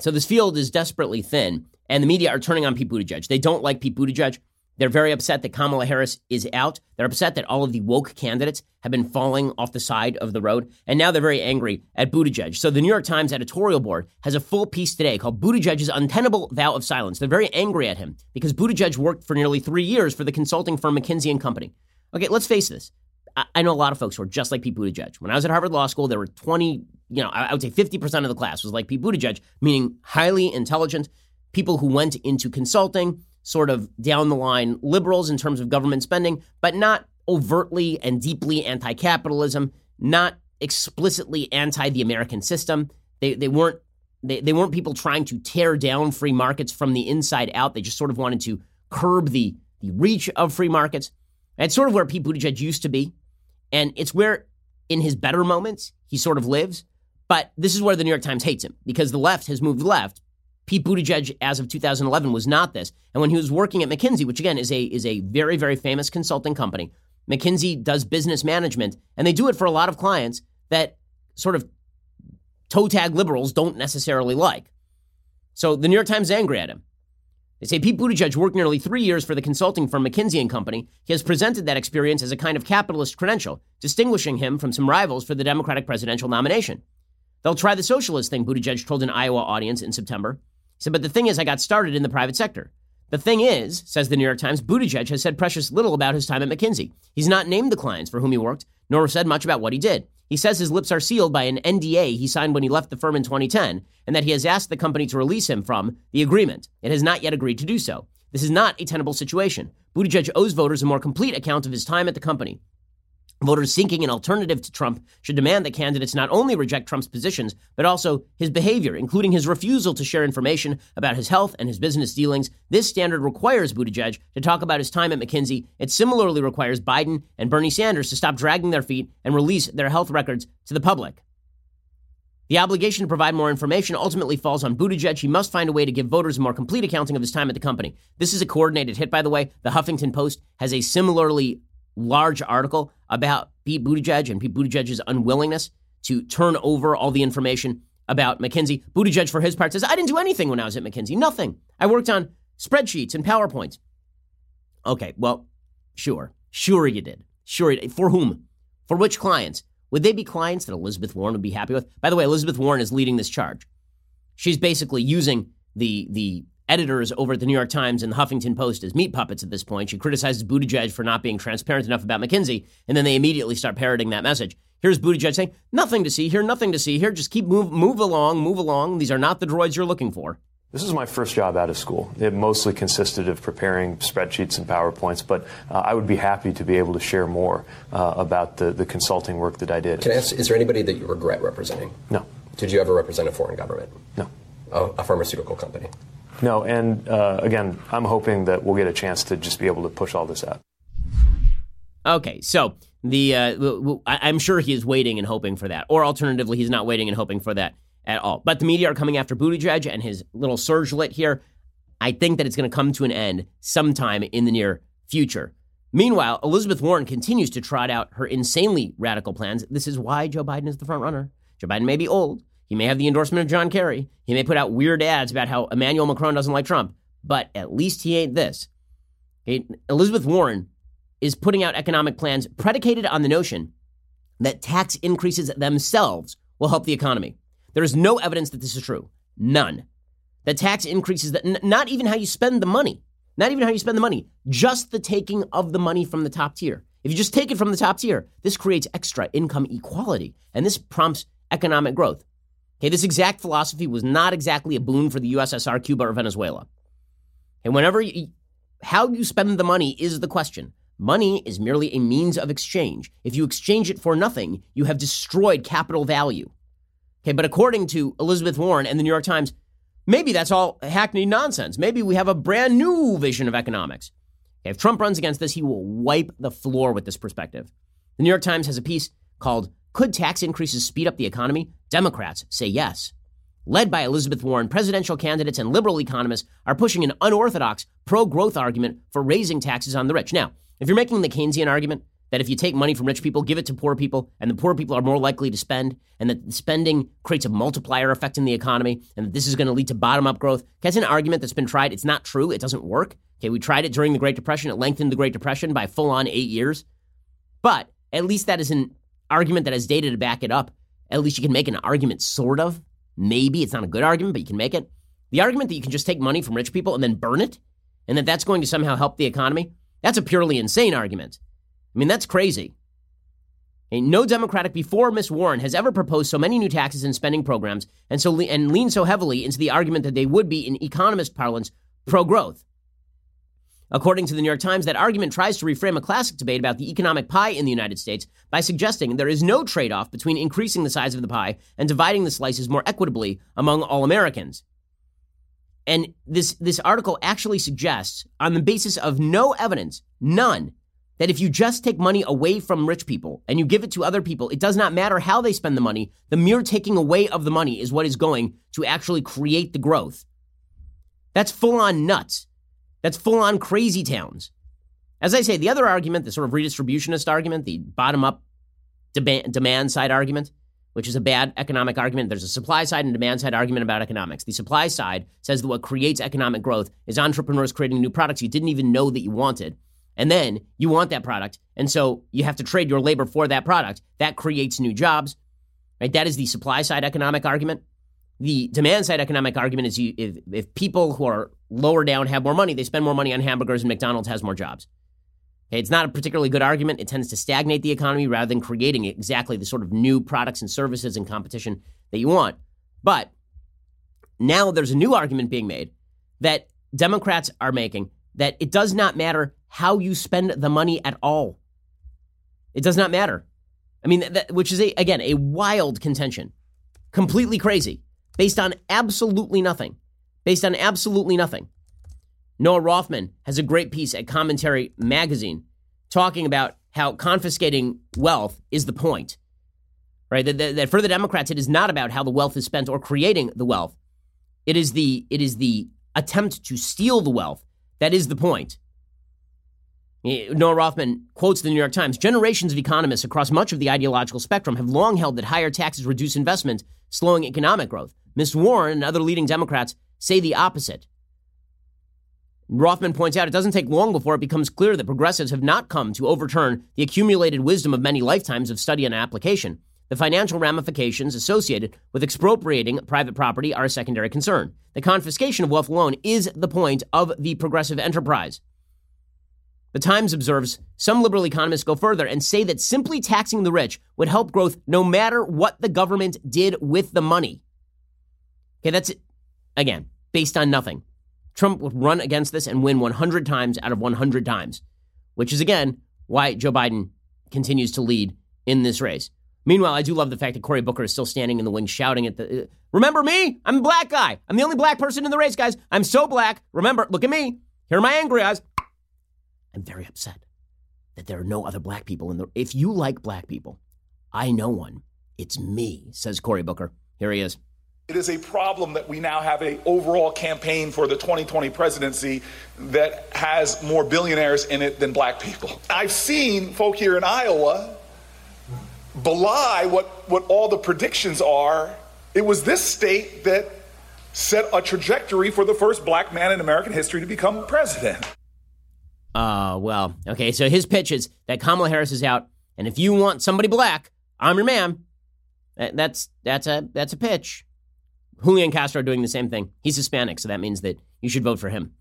So this field is desperately thin, and the media are turning on Pete Buttigieg. They don't like Pete Buttigieg. They're very upset that Kamala Harris is out. They're upset that all of the woke candidates have been falling off the side of the road. And now they're very angry at Buttigieg. So the New York Times editorial board has a full piece today called Buttigieg's Untenable Vow of Silence. They're very angry at him because Buttigieg worked for nearly three years for the consulting firm McKinsey and Company. Okay, let's face this. I know a lot of folks who are just like Pete Buttigieg. When I was at Harvard Law School, there were 20, you know, I would say 50% of the class was like Pete Buttigieg, meaning highly intelligent people who went into consulting, sort of down the line liberals in terms of government spending, but not overtly and deeply anti capitalism, not explicitly anti the American system. They, they weren't they, they weren't people trying to tear down free markets from the inside out. They just sort of wanted to curb the, the reach of free markets. That's sort of where Pete Buttigieg used to be. And it's where, in his better moments, he sort of lives. But this is where the New York Times hates him because the left has moved left Pete Buttigieg, as of 2011, was not this. And when he was working at McKinsey, which again is a is a very very famous consulting company, McKinsey does business management, and they do it for a lot of clients that sort of toe tag liberals don't necessarily like. So the New York Times is angry at him. They say Pete Buttigieg worked nearly three years for the consulting firm McKinsey and Company. He has presented that experience as a kind of capitalist credential, distinguishing him from some rivals for the Democratic presidential nomination. They'll try the socialist thing, Buttigieg told an Iowa audience in September. He said, but the thing is, I got started in the private sector. The thing is, says the New York Times, Buttigieg has said precious little about his time at McKinsey. He's not named the clients for whom he worked, nor said much about what he did. He says his lips are sealed by an NDA he signed when he left the firm in 2010, and that he has asked the company to release him from the agreement. It has not yet agreed to do so. This is not a tenable situation. Buttigieg owes voters a more complete account of his time at the company. Voters seeking an alternative to Trump should demand that candidates not only reject Trump's positions, but also his behavior, including his refusal to share information about his health and his business dealings. This standard requires Buttigieg to talk about his time at McKinsey. It similarly requires Biden and Bernie Sanders to stop dragging their feet and release their health records to the public. The obligation to provide more information ultimately falls on Buttigieg. He must find a way to give voters a more complete accounting of his time at the company. This is a coordinated hit, by the way. The Huffington Post has a similarly large article about Pete Buttigieg and Pete Buttigieg's unwillingness to turn over all the information about McKinsey. Buttigieg, for his part, says, I didn't do anything when I was at McKinsey. Nothing. I worked on spreadsheets and PowerPoints. Okay, well, sure. Sure you did. Sure you did. For whom? For which clients? Would they be clients that Elizabeth Warren would be happy with? By the way, Elizabeth Warren is leading this charge. She's basically using the the editors over at the New York Times and the Huffington Post as meat puppets at this point. She criticizes Buttigieg for not being transparent enough about McKinsey, and then they immediately start parroting that message. Here's Buttigieg saying, "Nothing to see here, nothing to see here. Just keep move move along, move along. These are not the droids you're looking for." This is my first job out of school. It mostly consisted of preparing spreadsheets and PowerPoints, but uh, I would be happy to be able to share more uh, about the, the consulting work that I did. Can I ask, is there anybody that you regret representing? No. Did you ever represent a foreign government? No. A, a pharmaceutical company? No, and uh, again, I'm hoping that we'll get a chance to just be able to push all this out. Okay, so the uh, I'm sure he is waiting and hoping for that, or alternatively, he's not waiting and hoping for that at all. But the media are coming after Buttigieg and his little surge lit here. I think that it's going to come to an end sometime in the near future. Meanwhile, Elizabeth Warren continues to trot out her insanely radical plans. This is why Joe Biden is the front runner. Joe Biden may be old, he may have the endorsement of John Kerry. He may put out weird ads about how Emmanuel Macron doesn't like Trump, but at least he ain't this. Elizabeth Warren is putting out economic plans predicated on the notion that tax increases themselves will help the economy. There is no evidence that this is true. None. The tax increases that n- not even how you spend the money, not even how you spend the money, just the taking of the money from the top tier. If you just take it from the top tier, this creates extra income equality and this prompts economic growth. Okay, this exact philosophy was not exactly a boon for the USSR, Cuba, or Venezuela. And whenever you, how you spend the money is the question. Money is merely a means of exchange. If you exchange it for nothing, you have destroyed capital value. Okay, but according to Elizabeth Warren and the New York Times, maybe that's all hackneyed nonsense. Maybe we have a brand new vision of economics. Okay, if Trump runs against this, he will wipe the floor with this perspective. The New York Times has a piece called could tax increases speed up the economy? Democrats say yes. Led by Elizabeth Warren, presidential candidates and liberal economists are pushing an unorthodox pro growth argument for raising taxes on the rich. Now, if you're making the Keynesian argument that if you take money from rich people, give it to poor people, and the poor people are more likely to spend, and that spending creates a multiplier effect in the economy, and that this is going to lead to bottom up growth. That's an argument that's been tried. It's not true. It doesn't work. Okay, we tried it during the Great Depression. It lengthened the Great Depression by full on eight years. But at least that is an argument that has data to back it up. At least you can make an argument, sort of. Maybe it's not a good argument, but you can make it. The argument that you can just take money from rich people and then burn it, and that that's going to somehow help the economy, that's a purely insane argument. I mean, that's crazy. And no Democratic before Miss Warren has ever proposed so many new taxes and spending programs and so and leaned so heavily into the argument that they would be, in economist parlance, pro-growth. According to the New York Times, that argument tries to reframe a classic debate about the economic pie in the United States by suggesting there is no trade off between increasing the size of the pie and dividing the slices more equitably among all Americans. And this, this article actually suggests, on the basis of no evidence, none, that if you just take money away from rich people and you give it to other people, it does not matter how they spend the money. The mere taking away of the money is what is going to actually create the growth. That's full on nuts. That's full on crazy towns. As I say, the other argument, the sort of redistributionist argument, the bottom up demand side argument, which is a bad economic argument. There's a supply side and demand side argument about economics. The supply side says that what creates economic growth is entrepreneurs creating new products you didn't even know that you wanted and then you want that product. And so you have to trade your labor for that product. That creates new jobs. Right? That is the supply side economic argument. The demand side economic argument is you, if, if people who are lower down have more money, they spend more money on hamburgers and McDonald's has more jobs. It's not a particularly good argument. It tends to stagnate the economy rather than creating exactly the sort of new products and services and competition that you want. But now there's a new argument being made that Democrats are making that it does not matter how you spend the money at all. It does not matter. I mean, that, which is, a, again, a wild contention. Completely crazy. Based on absolutely nothing. Based on absolutely nothing. Noah Rothman has a great piece at Commentary Magazine talking about how confiscating wealth is the point. Right? That, that, that for the Democrats, it is not about how the wealth is spent or creating the wealth. It is the it is the attempt to steal the wealth that is the point. Eh, Noah Rothman quotes the New York Times Generations of economists across much of the ideological spectrum have long held that higher taxes reduce investment, slowing economic growth. Ms. Warren and other leading Democrats say the opposite. Rothman points out it doesn't take long before it becomes clear that progressives have not come to overturn the accumulated wisdom of many lifetimes of study and application. The financial ramifications associated with expropriating private property are a secondary concern. The confiscation of wealth alone is the point of the progressive enterprise. The Times observes some liberal economists go further and say that simply taxing the rich would help growth no matter what the government did with the money. Okay, that's it. Again, based on nothing. Trump would run against this and win 100 times out of 100 times, which is again why Joe Biden continues to lead in this race. Meanwhile, I do love the fact that Cory Booker is still standing in the wings shouting at the. Uh, Remember me? I'm a black guy. I'm the only black person in the race, guys. I'm so black. Remember, look at me. Here are my angry eyes. I'm very upset that there are no other black people in the. If you like black people, I know one. It's me, says Cory Booker. Here he is. It is a problem that we now have a overall campaign for the 2020 presidency that has more billionaires in it than black people. I've seen folk here in Iowa belie what, what all the predictions are. It was this state that set a trajectory for the first black man in American history to become president. Uh, well, okay, so his pitch is that Kamala Harris is out, and if you want somebody black, I'm your man. That's that's a that's a pitch. Julian Castro doing the same thing. He's Hispanic, so that means that you should vote for him.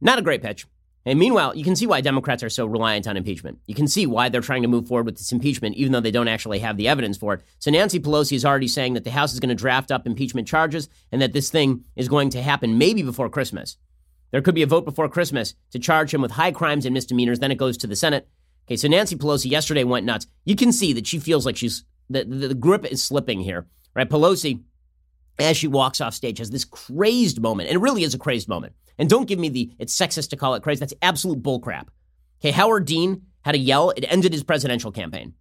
Not a great pitch. And meanwhile, you can see why Democrats are so reliant on impeachment. You can see why they're trying to move forward with this impeachment, even though they don't actually have the evidence for it. So Nancy Pelosi is already saying that the House is going to draft up impeachment charges and that this thing is going to happen maybe before Christmas. There could be a vote before Christmas to charge him with high crimes and misdemeanors. Then it goes to the Senate. Okay, so Nancy Pelosi yesterday went nuts. You can see that she feels like she's the, the, the grip is slipping here, right? Pelosi, as she walks off stage, has this crazed moment, and it really is a crazed moment. And don't give me the it's sexist to call it crazy. That's absolute bullcrap. Okay, Howard Dean had a yell. It ended his presidential campaign.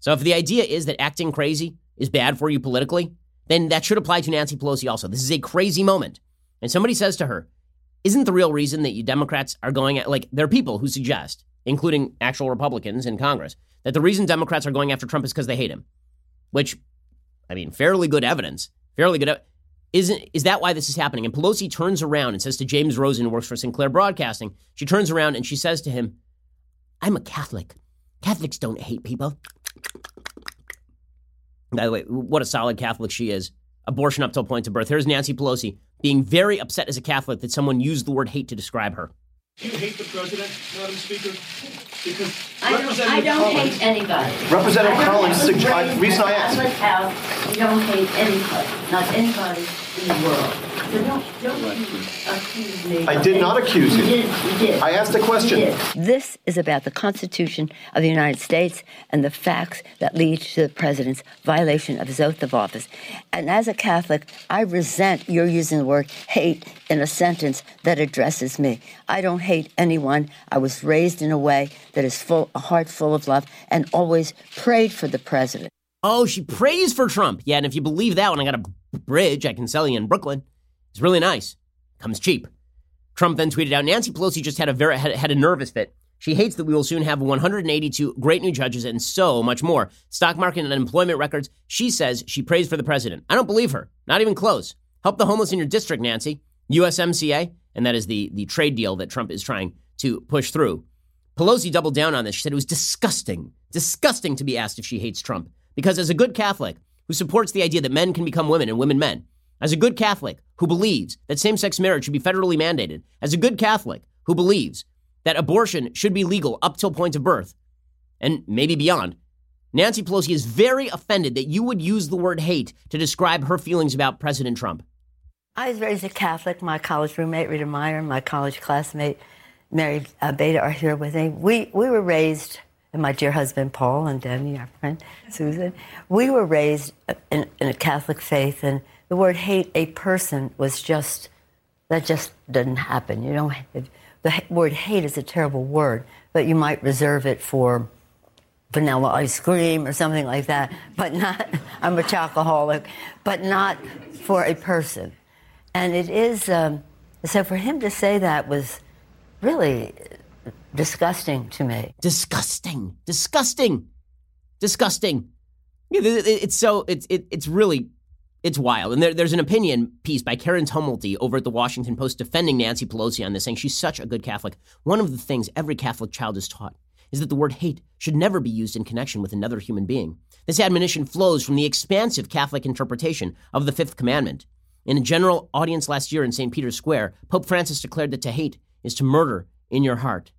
So if the idea is that acting crazy is bad for you politically, then that should apply to Nancy Pelosi also. This is a crazy moment. And somebody says to her, isn't the real reason that you Democrats are going at, like, there are people who suggest, including actual Republicans in Congress, that the reason Democrats are going after Trump is because they hate him. Which, I mean, fairly good evidence. Fairly good. Isn't is that why this is happening? And Pelosi turns around and says to James Rosen, who works for Sinclair Broadcasting, she turns around and she says to him, "I'm a Catholic. Catholics don't hate people." By the way, what a solid Catholic she is. Abortion up till point of birth. Here's Nancy Pelosi being very upset as a Catholic that someone used the word hate to describe her. Do you hate the president, Madam Speaker? Because I don't, I don't hate anybody. Representative I Collins, have sug- I- great reason I Catholic asked- house. We don't hate anybody, not anybody in the world. So don't, don't accuse me. I did not accuse you. You did, you did. I asked a question. This is about the Constitution of the United States and the facts that lead to the president's violation of his oath of office. And as a Catholic, I resent your using the word hate in a sentence that addresses me. I don't hate anyone. I was raised in a way that is full, a heart full of love, and always prayed for the president. Oh, she prays for Trump. Yeah, and if you believe that one, I got a bridge I can sell you in Brooklyn. It's really nice. Comes cheap. Trump then tweeted out Nancy Pelosi just had a very had, had a nervous fit. She hates that we will soon have 182 great new judges and so much more. Stock market and unemployment records. She says she prays for the president. I don't believe her. Not even close. Help the homeless in your district, Nancy. USMCA, and that is the, the trade deal that Trump is trying to push through. Pelosi doubled down on this. She said it was disgusting, disgusting to be asked if she hates Trump. Because as a good Catholic who supports the idea that men can become women and women men, as a good Catholic who believes that same sex marriage should be federally mandated, as a good Catholic who believes that abortion should be legal up till point of birth, and maybe beyond, Nancy Pelosi is very offended that you would use the word hate to describe her feelings about President Trump. I was raised a Catholic. My college roommate, Rita Meyer, and my college classmate, Mary uh, Beta, are here with me. We, we were raised, and my dear husband, Paul, and Debbie, our friend, Susan, we were raised in, in a Catholic faith, and the word hate a person was just, that just doesn't happen. You know, the word hate is a terrible word, but you might reserve it for vanilla ice cream or something like that, but not, I'm a chocoholic, but not for a person. And it is, um, so for him to say that was really disgusting to me. Disgusting, disgusting, disgusting. It's so it's it, it's really it's wild. And there, there's an opinion piece by Karen Tumulty over at the Washington Post defending Nancy Pelosi on this, saying she's such a good Catholic. One of the things every Catholic child is taught is that the word hate should never be used in connection with another human being. This admonition flows from the expansive Catholic interpretation of the Fifth Commandment. In a general audience last year in St. Peter's Square, Pope Francis declared that to hate is to murder in your heart.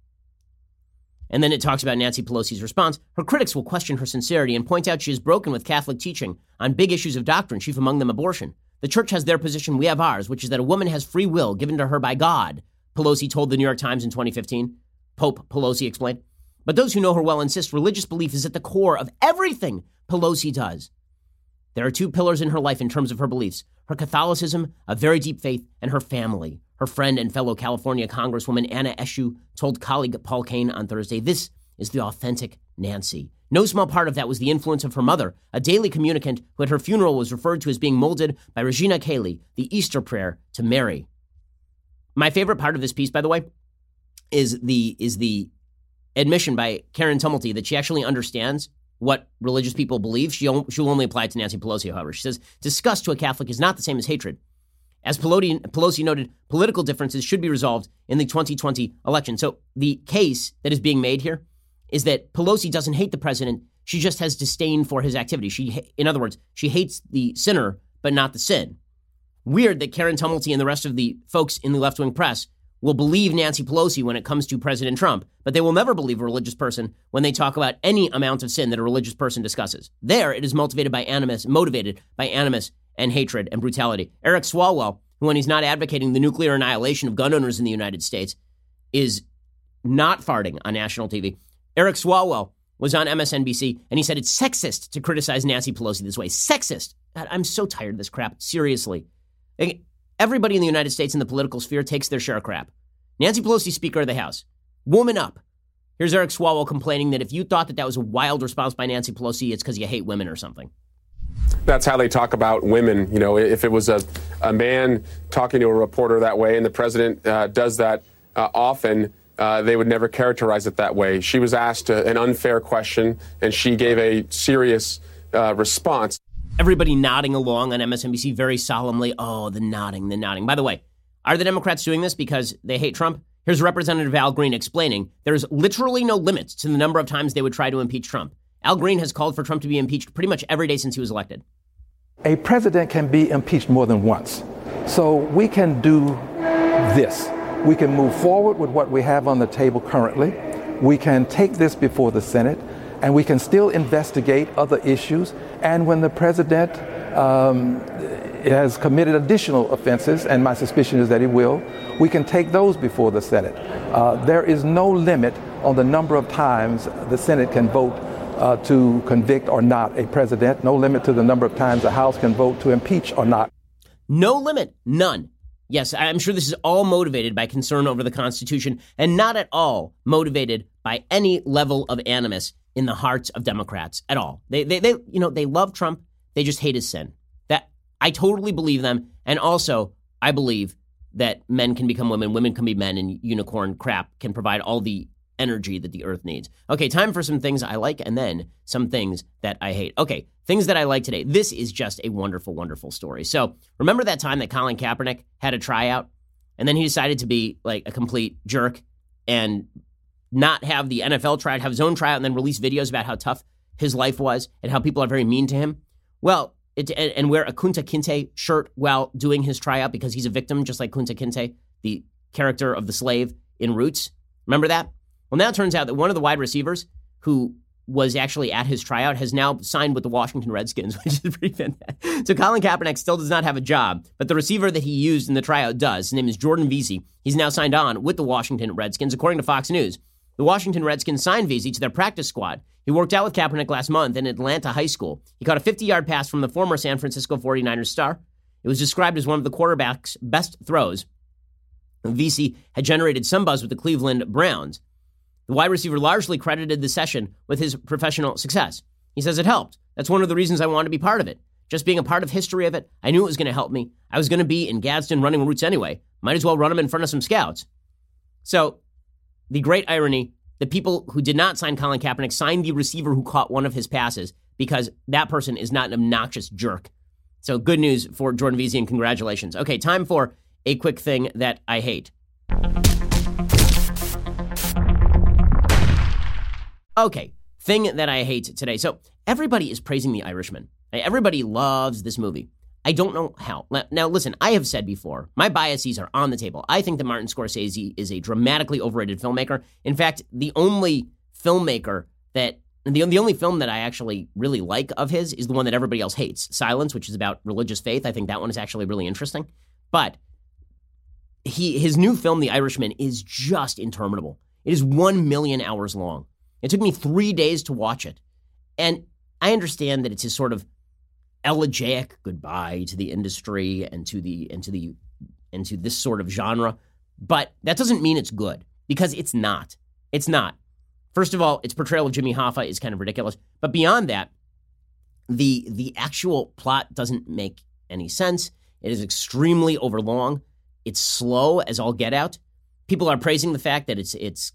And then it talks about Nancy Pelosi's response. Her critics will question her sincerity and point out she is broken with Catholic teaching on big issues of doctrine, chief among them abortion. The church has their position, we have ours, which is that a woman has free will given to her by God, Pelosi told the New York Times in 2015. Pope Pelosi explained. But those who know her well insist religious belief is at the core of everything Pelosi does. There are two pillars in her life in terms of her beliefs her Catholicism, a very deep faith, and her family. Her friend and fellow California Congresswoman Anna Eshoo told colleague Paul Kane on Thursday this is the authentic Nancy. No small part of that was the influence of her mother, a daily communicant who at her funeral was referred to as being molded by Regina Caeli, the Easter prayer to Mary. My favorite part of this piece, by the way, is the is the admission by Karen Tumulty that she actually understands what religious people believe. She on- she'll only apply it to Nancy Pelosi, however. She says disgust to a Catholic is not the same as hatred. As Pelosi, Pelosi noted, political differences should be resolved in the 2020 election. So the case that is being made here is that Pelosi doesn't hate the president. She just has disdain for his activity. She, in other words, she hates the sinner, but not the sin. Weird that Karen Tumulty and the rest of the folks in the left wing press will believe Nancy Pelosi when it comes to President Trump, but they will never believe a religious person when they talk about any amount of sin that a religious person discusses. There, it is motivated by animus, motivated by animus and hatred and brutality. Eric Swalwell, who when he's not advocating the nuclear annihilation of gun owners in the United States, is not farting on national TV. Eric Swalwell was on MSNBC and he said it's sexist to criticize Nancy Pelosi this way. Sexist. God, I'm so tired of this crap. Seriously. Everybody in the United States in the political sphere takes their share of crap. Nancy Pelosi, Speaker of the House. Woman up. Here's Eric Swalwell complaining that if you thought that that was a wild response by Nancy Pelosi, it's because you hate women or something. That's how they talk about women. You know, if it was a, a man talking to a reporter that way and the president uh, does that uh, often, uh, they would never characterize it that way. She was asked a, an unfair question, and she gave a serious uh, response. Everybody nodding along on MSNBC very solemnly. Oh, the nodding, the nodding. By the way, are the Democrats doing this because they hate Trump? Here's Representative Al Green explaining there's literally no limits to the number of times they would try to impeach Trump. Al Green has called for Trump to be impeached pretty much every day since he was elected. A president can be impeached more than once. So we can do this. We can move forward with what we have on the table currently. We can take this before the Senate, and we can still investigate other issues. And when the president um, has committed additional offenses, and my suspicion is that he will, we can take those before the Senate. Uh, there is no limit on the number of times the Senate can vote uh, to convict or not a president, no limit to the number of times the House can vote to impeach or not. No limit, none. Yes, I'm sure this is all motivated by concern over the Constitution and not at all motivated by any level of animus in the hearts of Democrats at all. They, they, they, you know, they love Trump. They just hate his sin. That I totally believe them, and also I believe that men can become women, women can be men, and unicorn crap can provide all the energy that the earth needs. Okay, time for some things I like and then some things that I hate. Okay, things that I like today. This is just a wonderful, wonderful story. So, remember that time that Colin Kaepernick had a tryout and then he decided to be like a complete jerk and not have the NFL tryout, have his own tryout, and then release videos about how tough his life was and how people are very mean to him? Well, it, and, and wear a Kunta Kinte shirt while doing his tryout because he's a victim, just like Kunta Kinte, the character of the slave in Roots. Remember that? Well, now it turns out that one of the wide receivers who was actually at his tryout has now signed with the Washington Redskins, which is pretty fantastic. So Colin Kaepernick still does not have a job, but the receiver that he used in the tryout does. His name is Jordan Veasy. He's now signed on with the Washington Redskins, according to Fox News. The Washington Redskins signed Veasy to their practice squad. He worked out with Kaepernick last month in Atlanta High School. He caught a 50-yard pass from the former San Francisco 49ers star. It was described as one of the quarterback's best throws. Veasy had generated some buzz with the Cleveland Browns. The wide receiver largely credited the session with his professional success. He says it helped. That's one of the reasons I wanted to be part of it. Just being a part of history of it, I knew it was going to help me. I was going to be in Gadsden running routes anyway. Might as well run them in front of some scouts. So, the great irony the people who did not sign Colin Kaepernick signed the receiver who caught one of his passes because that person is not an obnoxious jerk. So, good news for Jordan Veasy and congratulations. Okay, time for a quick thing that I hate. Okay, thing that I hate today. So everybody is praising The Irishman. Everybody loves this movie. I don't know how. Now, listen, I have said before, my biases are on the table. I think that Martin Scorsese is a dramatically overrated filmmaker. In fact, the only filmmaker that, the, the only film that I actually really like of his is the one that everybody else hates Silence, which is about religious faith. I think that one is actually really interesting. But he, his new film, The Irishman, is just interminable. It is one million hours long. It took me three days to watch it. And I understand that it's his sort of elegiac goodbye to the industry and to the and to the and to this sort of genre. But that doesn't mean it's good because it's not. It's not. First of all, its portrayal of Jimmy Hoffa is kind of ridiculous. But beyond that, the the actual plot doesn't make any sense. It is extremely overlong. It's slow as all get out. People are praising the fact that it's it's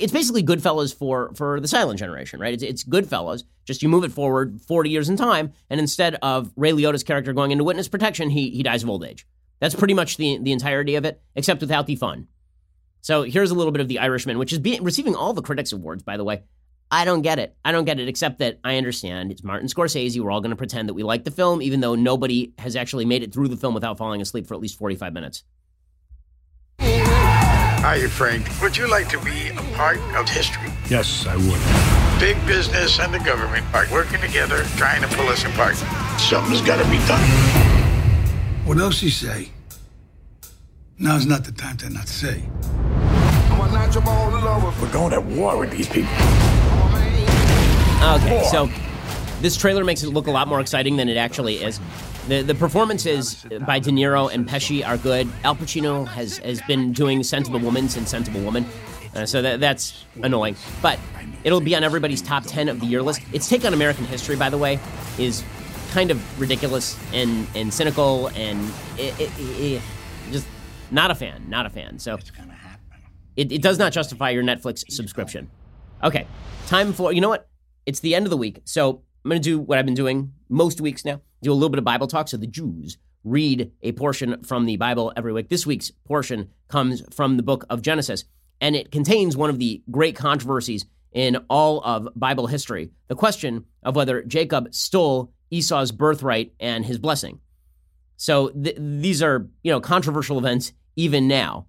it's basically Goodfellas for for the silent generation, right? It's, it's Goodfellas. Just you move it forward 40 years in time, and instead of Ray Liotta's character going into witness protection, he he dies of old age. That's pretty much the the entirety of it, except without the fun. So here's a little bit of The Irishman, which is receiving all the critics awards, by the way. I don't get it. I don't get it, except that I understand it's Martin Scorsese. We're all going to pretend that we like the film, even though nobody has actually made it through the film without falling asleep for at least 45 minutes. Hi, Frank. Would you like to be a part of history? Yes, I would. Big business and the government are working together, trying to pull us apart. Something's got to be done. What else you say? Now's not the time to not say. We're going to war with these people. Okay, so this trailer makes it look a lot more exciting than it actually is. The the performances by De Niro and Pesci are good. Al Pacino has has been doing Scent of a Woman since Scent of a Woman, uh, so that that's annoying. But it'll be on everybody's top ten of the year list. Its take on American history, by the way, is kind of ridiculous and and cynical and it, it, it, just not a fan. Not a fan. So It, it does not justify your Netflix subscription. Okay, time for, you know what? It's the end of the week. So I'm going to do what I've been doing most weeks now do a little bit of Bible talk. So the Jews read a portion from the Bible every week. This week's portion comes from the book of Genesis, and it contains one of the great controversies in all of Bible history the question of whether Jacob stole Esau's birthright and his blessing. So th- these are, you know, controversial events even now.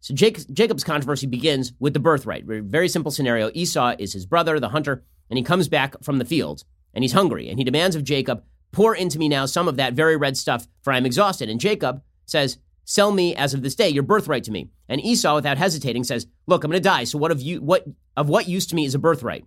So Jake, Jacob's controversy begins with the birthright. Very simple scenario. Esau is his brother, the hunter, and he comes back from the field and he's hungry and he demands of Jacob, pour into me now some of that very red stuff, for I am exhausted. And Jacob says, Sell me as of this day your birthright to me. And Esau, without hesitating, says, Look, I'm going to die. So what of you? What of what use to me is a birthright?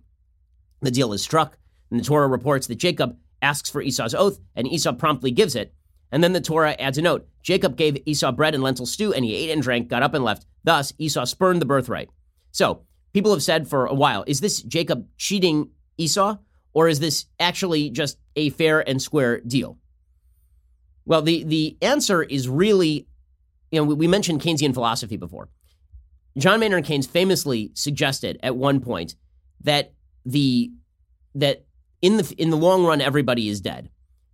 The deal is struck, and the Torah reports that Jacob asks for Esau's oath, and Esau promptly gives it. And then the Torah adds a note Jacob gave Esau bread and lentil stew, and he ate and drank, got up and left. Thus, Esau spurned the birthright. So, people have said for a while is this Jacob cheating Esau, or is this actually just a fair and square deal? Well, the, the answer is really, you know, we mentioned Keynesian philosophy before. John Maynard Keynes famously suggested at one point that the that in the in the long run everybody is dead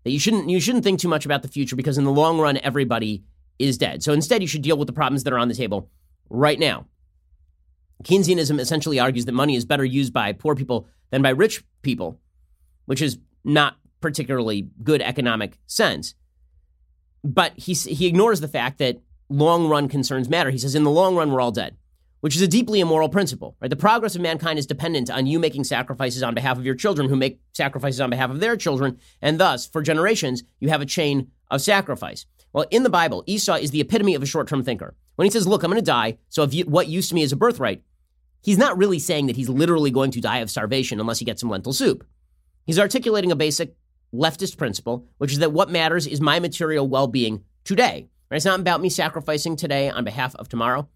that you shouldn't you shouldn't think too much about the future because in the long run everybody is dead. So instead you should deal with the problems that are on the table right now. Keynesianism essentially argues that money is better used by poor people than by rich people, which is not particularly good economic sense. But he he ignores the fact that long run concerns matter. He says in the long run we're all dead which is a deeply immoral principle. Right? The progress of mankind is dependent on you making sacrifices on behalf of your children, who make sacrifices on behalf of their children, and thus, for generations, you have a chain of sacrifice. Well, in the Bible, Esau is the epitome of a short-term thinker. When he says, "Look, I'm going to die," so you, what used to me is a birthright, he's not really saying that he's literally going to die of starvation unless he gets some lentil soup. He's articulating a basic leftist principle, which is that what matters is my material well-being today. Right? It's not about me sacrificing today on behalf of tomorrow.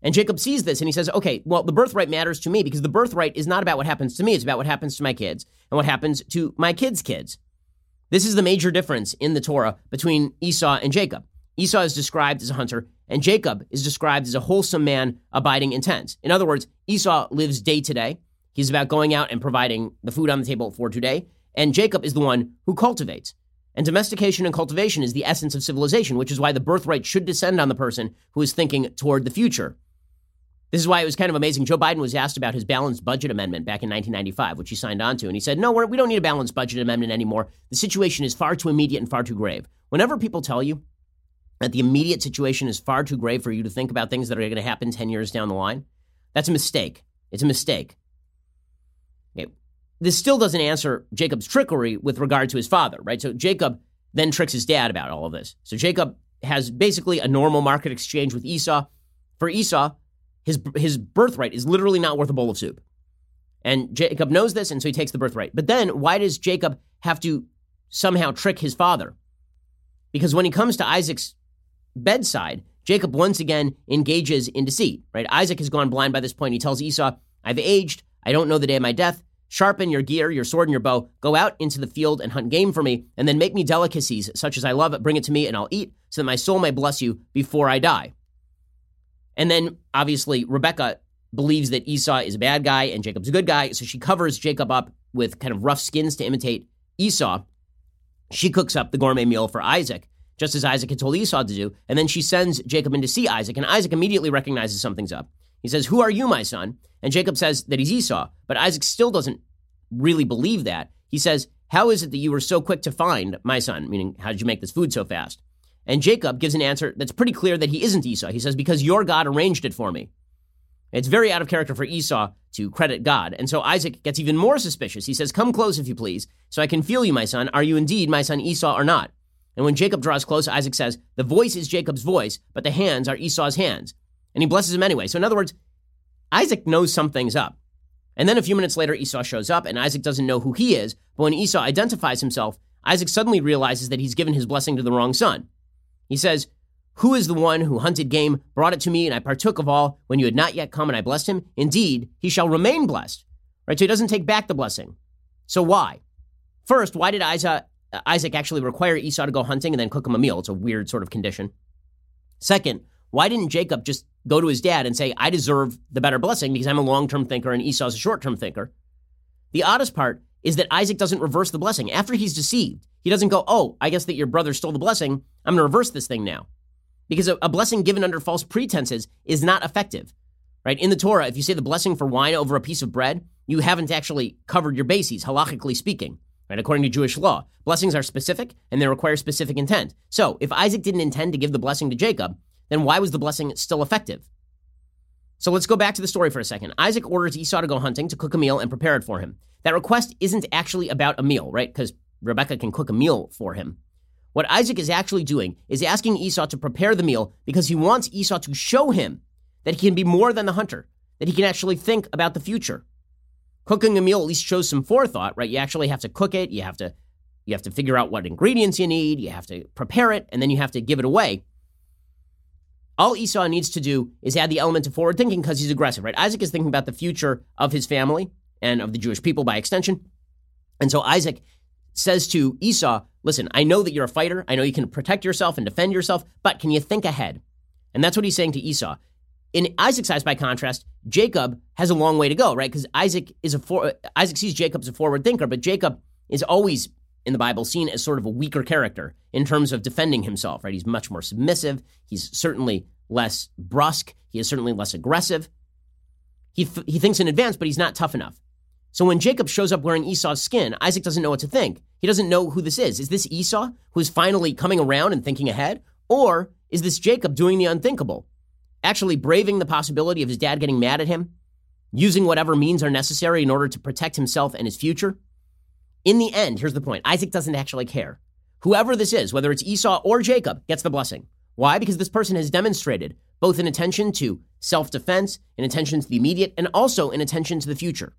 And Jacob sees this and he says, okay, well, the birthright matters to me because the birthright is not about what happens to me. It's about what happens to my kids and what happens to my kids' kids. This is the major difference in the Torah between Esau and Jacob. Esau is described as a hunter, and Jacob is described as a wholesome man abiding in tents. In other words, Esau lives day to day. He's about going out and providing the food on the table for today. And Jacob is the one who cultivates. And domestication and cultivation is the essence of civilization, which is why the birthright should descend on the person who is thinking toward the future. This is why it was kind of amazing. Joe Biden was asked about his balanced budget amendment back in 1995, which he signed on to. And he said, No, we're, we don't need a balanced budget amendment anymore. The situation is far too immediate and far too grave. Whenever people tell you that the immediate situation is far too grave for you to think about things that are going to happen 10 years down the line, that's a mistake. It's a mistake. This still doesn't answer Jacob's trickery with regard to his father, right? So Jacob then tricks his dad about all of this. So Jacob has basically a normal market exchange with Esau. For Esau, his, his birthright is literally not worth a bowl of soup. And Jacob knows this, and so he takes the birthright. But then why does Jacob have to somehow trick his father? Because when he comes to Isaac's bedside, Jacob once again engages in deceit, right? Isaac has gone blind by this point. He tells Esau, I've aged. I don't know the day of my death. Sharpen your gear, your sword, and your bow. Go out into the field and hunt game for me, and then make me delicacies such as I love. Bring it to me, and I'll eat, so that my soul may bless you before I die. And then obviously Rebecca believes that Esau is a bad guy and Jacob's a good guy, so she covers Jacob up with kind of rough skins to imitate Esau. She cooks up the gourmet meal for Isaac, just as Isaac had told Esau to do, and then she sends Jacob in to see Isaac, and Isaac immediately recognizes something's up. He says, Who are you, my son? And Jacob says that he's Esau, but Isaac still doesn't really believe that. He says, How is it that you were so quick to find my son? Meaning, how did you make this food so fast? And Jacob gives an answer that's pretty clear that he isn't Esau. He says, Because your God arranged it for me. It's very out of character for Esau to credit God. And so Isaac gets even more suspicious. He says, Come close, if you please, so I can feel you, my son. Are you indeed my son Esau or not? And when Jacob draws close, Isaac says, The voice is Jacob's voice, but the hands are Esau's hands. And he blesses him anyway. So, in other words, Isaac knows something's up. And then a few minutes later, Esau shows up, and Isaac doesn't know who he is. But when Esau identifies himself, Isaac suddenly realizes that he's given his blessing to the wrong son. He says, Who is the one who hunted game, brought it to me, and I partook of all when you had not yet come and I blessed him? Indeed, he shall remain blessed. Right? So he doesn't take back the blessing. So why? First, why did Isaac, uh, Isaac actually require Esau to go hunting and then cook him a meal? It's a weird sort of condition. Second, why didn't Jacob just go to his dad and say, I deserve the better blessing because I'm a long term thinker and Esau's a short term thinker. The oddest part is that Isaac doesn't reverse the blessing. After he's deceived, he doesn't go, Oh, I guess that your brother stole the blessing. I'm going to reverse this thing now. Because a, a blessing given under false pretenses is not effective, right? In the Torah, if you say the blessing for wine over a piece of bread, you haven't actually covered your bases, halachically speaking, right? According to Jewish law, blessings are specific and they require specific intent. So if Isaac didn't intend to give the blessing to Jacob, then why was the blessing still effective? So let's go back to the story for a second. Isaac orders Esau to go hunting to cook a meal and prepare it for him. That request isn't actually about a meal, right? Because Rebecca can cook a meal for him. What Isaac is actually doing is asking Esau to prepare the meal because he wants Esau to show him that he can be more than the hunter, that he can actually think about the future. Cooking a meal at least shows some forethought, right? You actually have to cook it, you have to you have to figure out what ingredients you need, you have to prepare it, and then you have to give it away. All Esau needs to do is add the element of forward thinking because he's aggressive, right? Isaac is thinking about the future of his family and of the Jewish people by extension. And so Isaac says to Esau, Listen, I know that you're a fighter. I know you can protect yourself and defend yourself, but can you think ahead? And that's what he's saying to Esau. In Isaac's eyes, by contrast, Jacob has a long way to go, right? Because Isaac is a for, uh, Isaac sees Jacob as a forward thinker, but Jacob is always in the Bible seen as sort of a weaker character in terms of defending himself, right? He's much more submissive. He's certainly less brusque. He is certainly less aggressive. He, th- he thinks in advance, but he's not tough enough. So when Jacob shows up wearing Esau's skin, Isaac doesn't know what to think. He doesn't know who this is. Is this Esau who's finally coming around and thinking ahead? Or is this Jacob doing the unthinkable? Actually braving the possibility of his dad getting mad at him? Using whatever means are necessary in order to protect himself and his future? In the end, here's the point Isaac doesn't actually care. Whoever this is, whether it's Esau or Jacob, gets the blessing. Why? Because this person has demonstrated both an attention to self defense, an attention to the immediate, and also an attention to the future.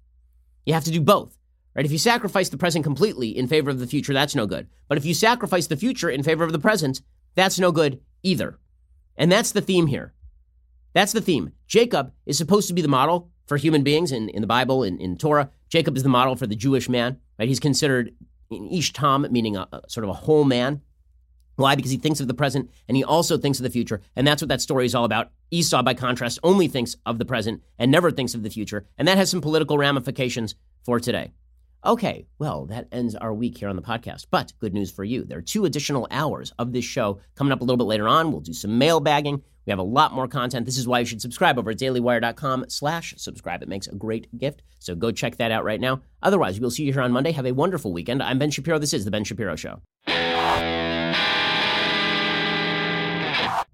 You have to do both. Right? If you sacrifice the present completely in favor of the future, that's no good. But if you sacrifice the future in favor of the present, that's no good either. And that's the theme here. That's the theme. Jacob is supposed to be the model for human beings in, in the Bible, in, in Torah. Jacob is the model for the Jewish man. Right? He's considered Ish Tam, meaning a, a sort of a whole man. Why? Because he thinks of the present and he also thinks of the future. And that's what that story is all about. Esau, by contrast, only thinks of the present and never thinks of the future. And that has some political ramifications for today. Okay, well, that ends our week here on the podcast. But good news for you. There are two additional hours of this show coming up a little bit later on. We'll do some mailbagging. We have a lot more content. This is why you should subscribe over at dailywire.com slash subscribe. It makes a great gift. So go check that out right now. Otherwise, we'll see you here on Monday. Have a wonderful weekend. I'm Ben Shapiro. This is The Ben Shapiro Show.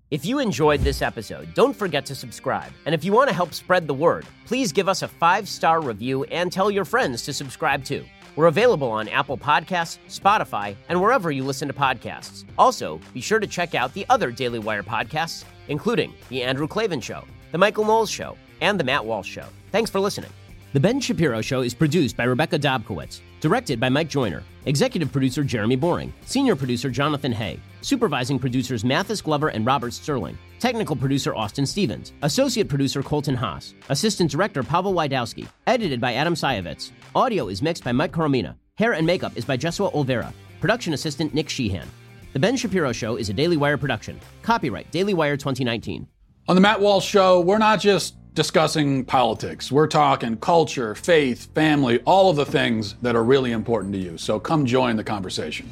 If you enjoyed this episode, don't forget to subscribe. And if you want to help spread the word, please give us a five star review and tell your friends to subscribe too. We're available on Apple Podcasts, Spotify, and wherever you listen to podcasts. Also, be sure to check out the other Daily Wire podcasts, including The Andrew Klavan Show, The Michael Knowles Show, and The Matt Walsh Show. Thanks for listening. The Ben Shapiro Show is produced by Rebecca Dobkowitz, directed by Mike Joyner, executive producer Jeremy Boring, senior producer Jonathan Hay, supervising producers Mathis Glover and Robert Sterling, technical producer Austin Stevens, associate producer Colton Haas, assistant director Pavel Wydowski, edited by Adam Sayevitz. Audio is mixed by Mike Coromina. Hair and makeup is by Jesua Olvera. Production assistant Nick Sheehan. The Ben Shapiro Show is a Daily Wire production. Copyright Daily Wire 2019. On the Matt Walsh Show, we're not just discussing politics. We're talking culture, faith, family, all of the things that are really important to you. So come join the conversation.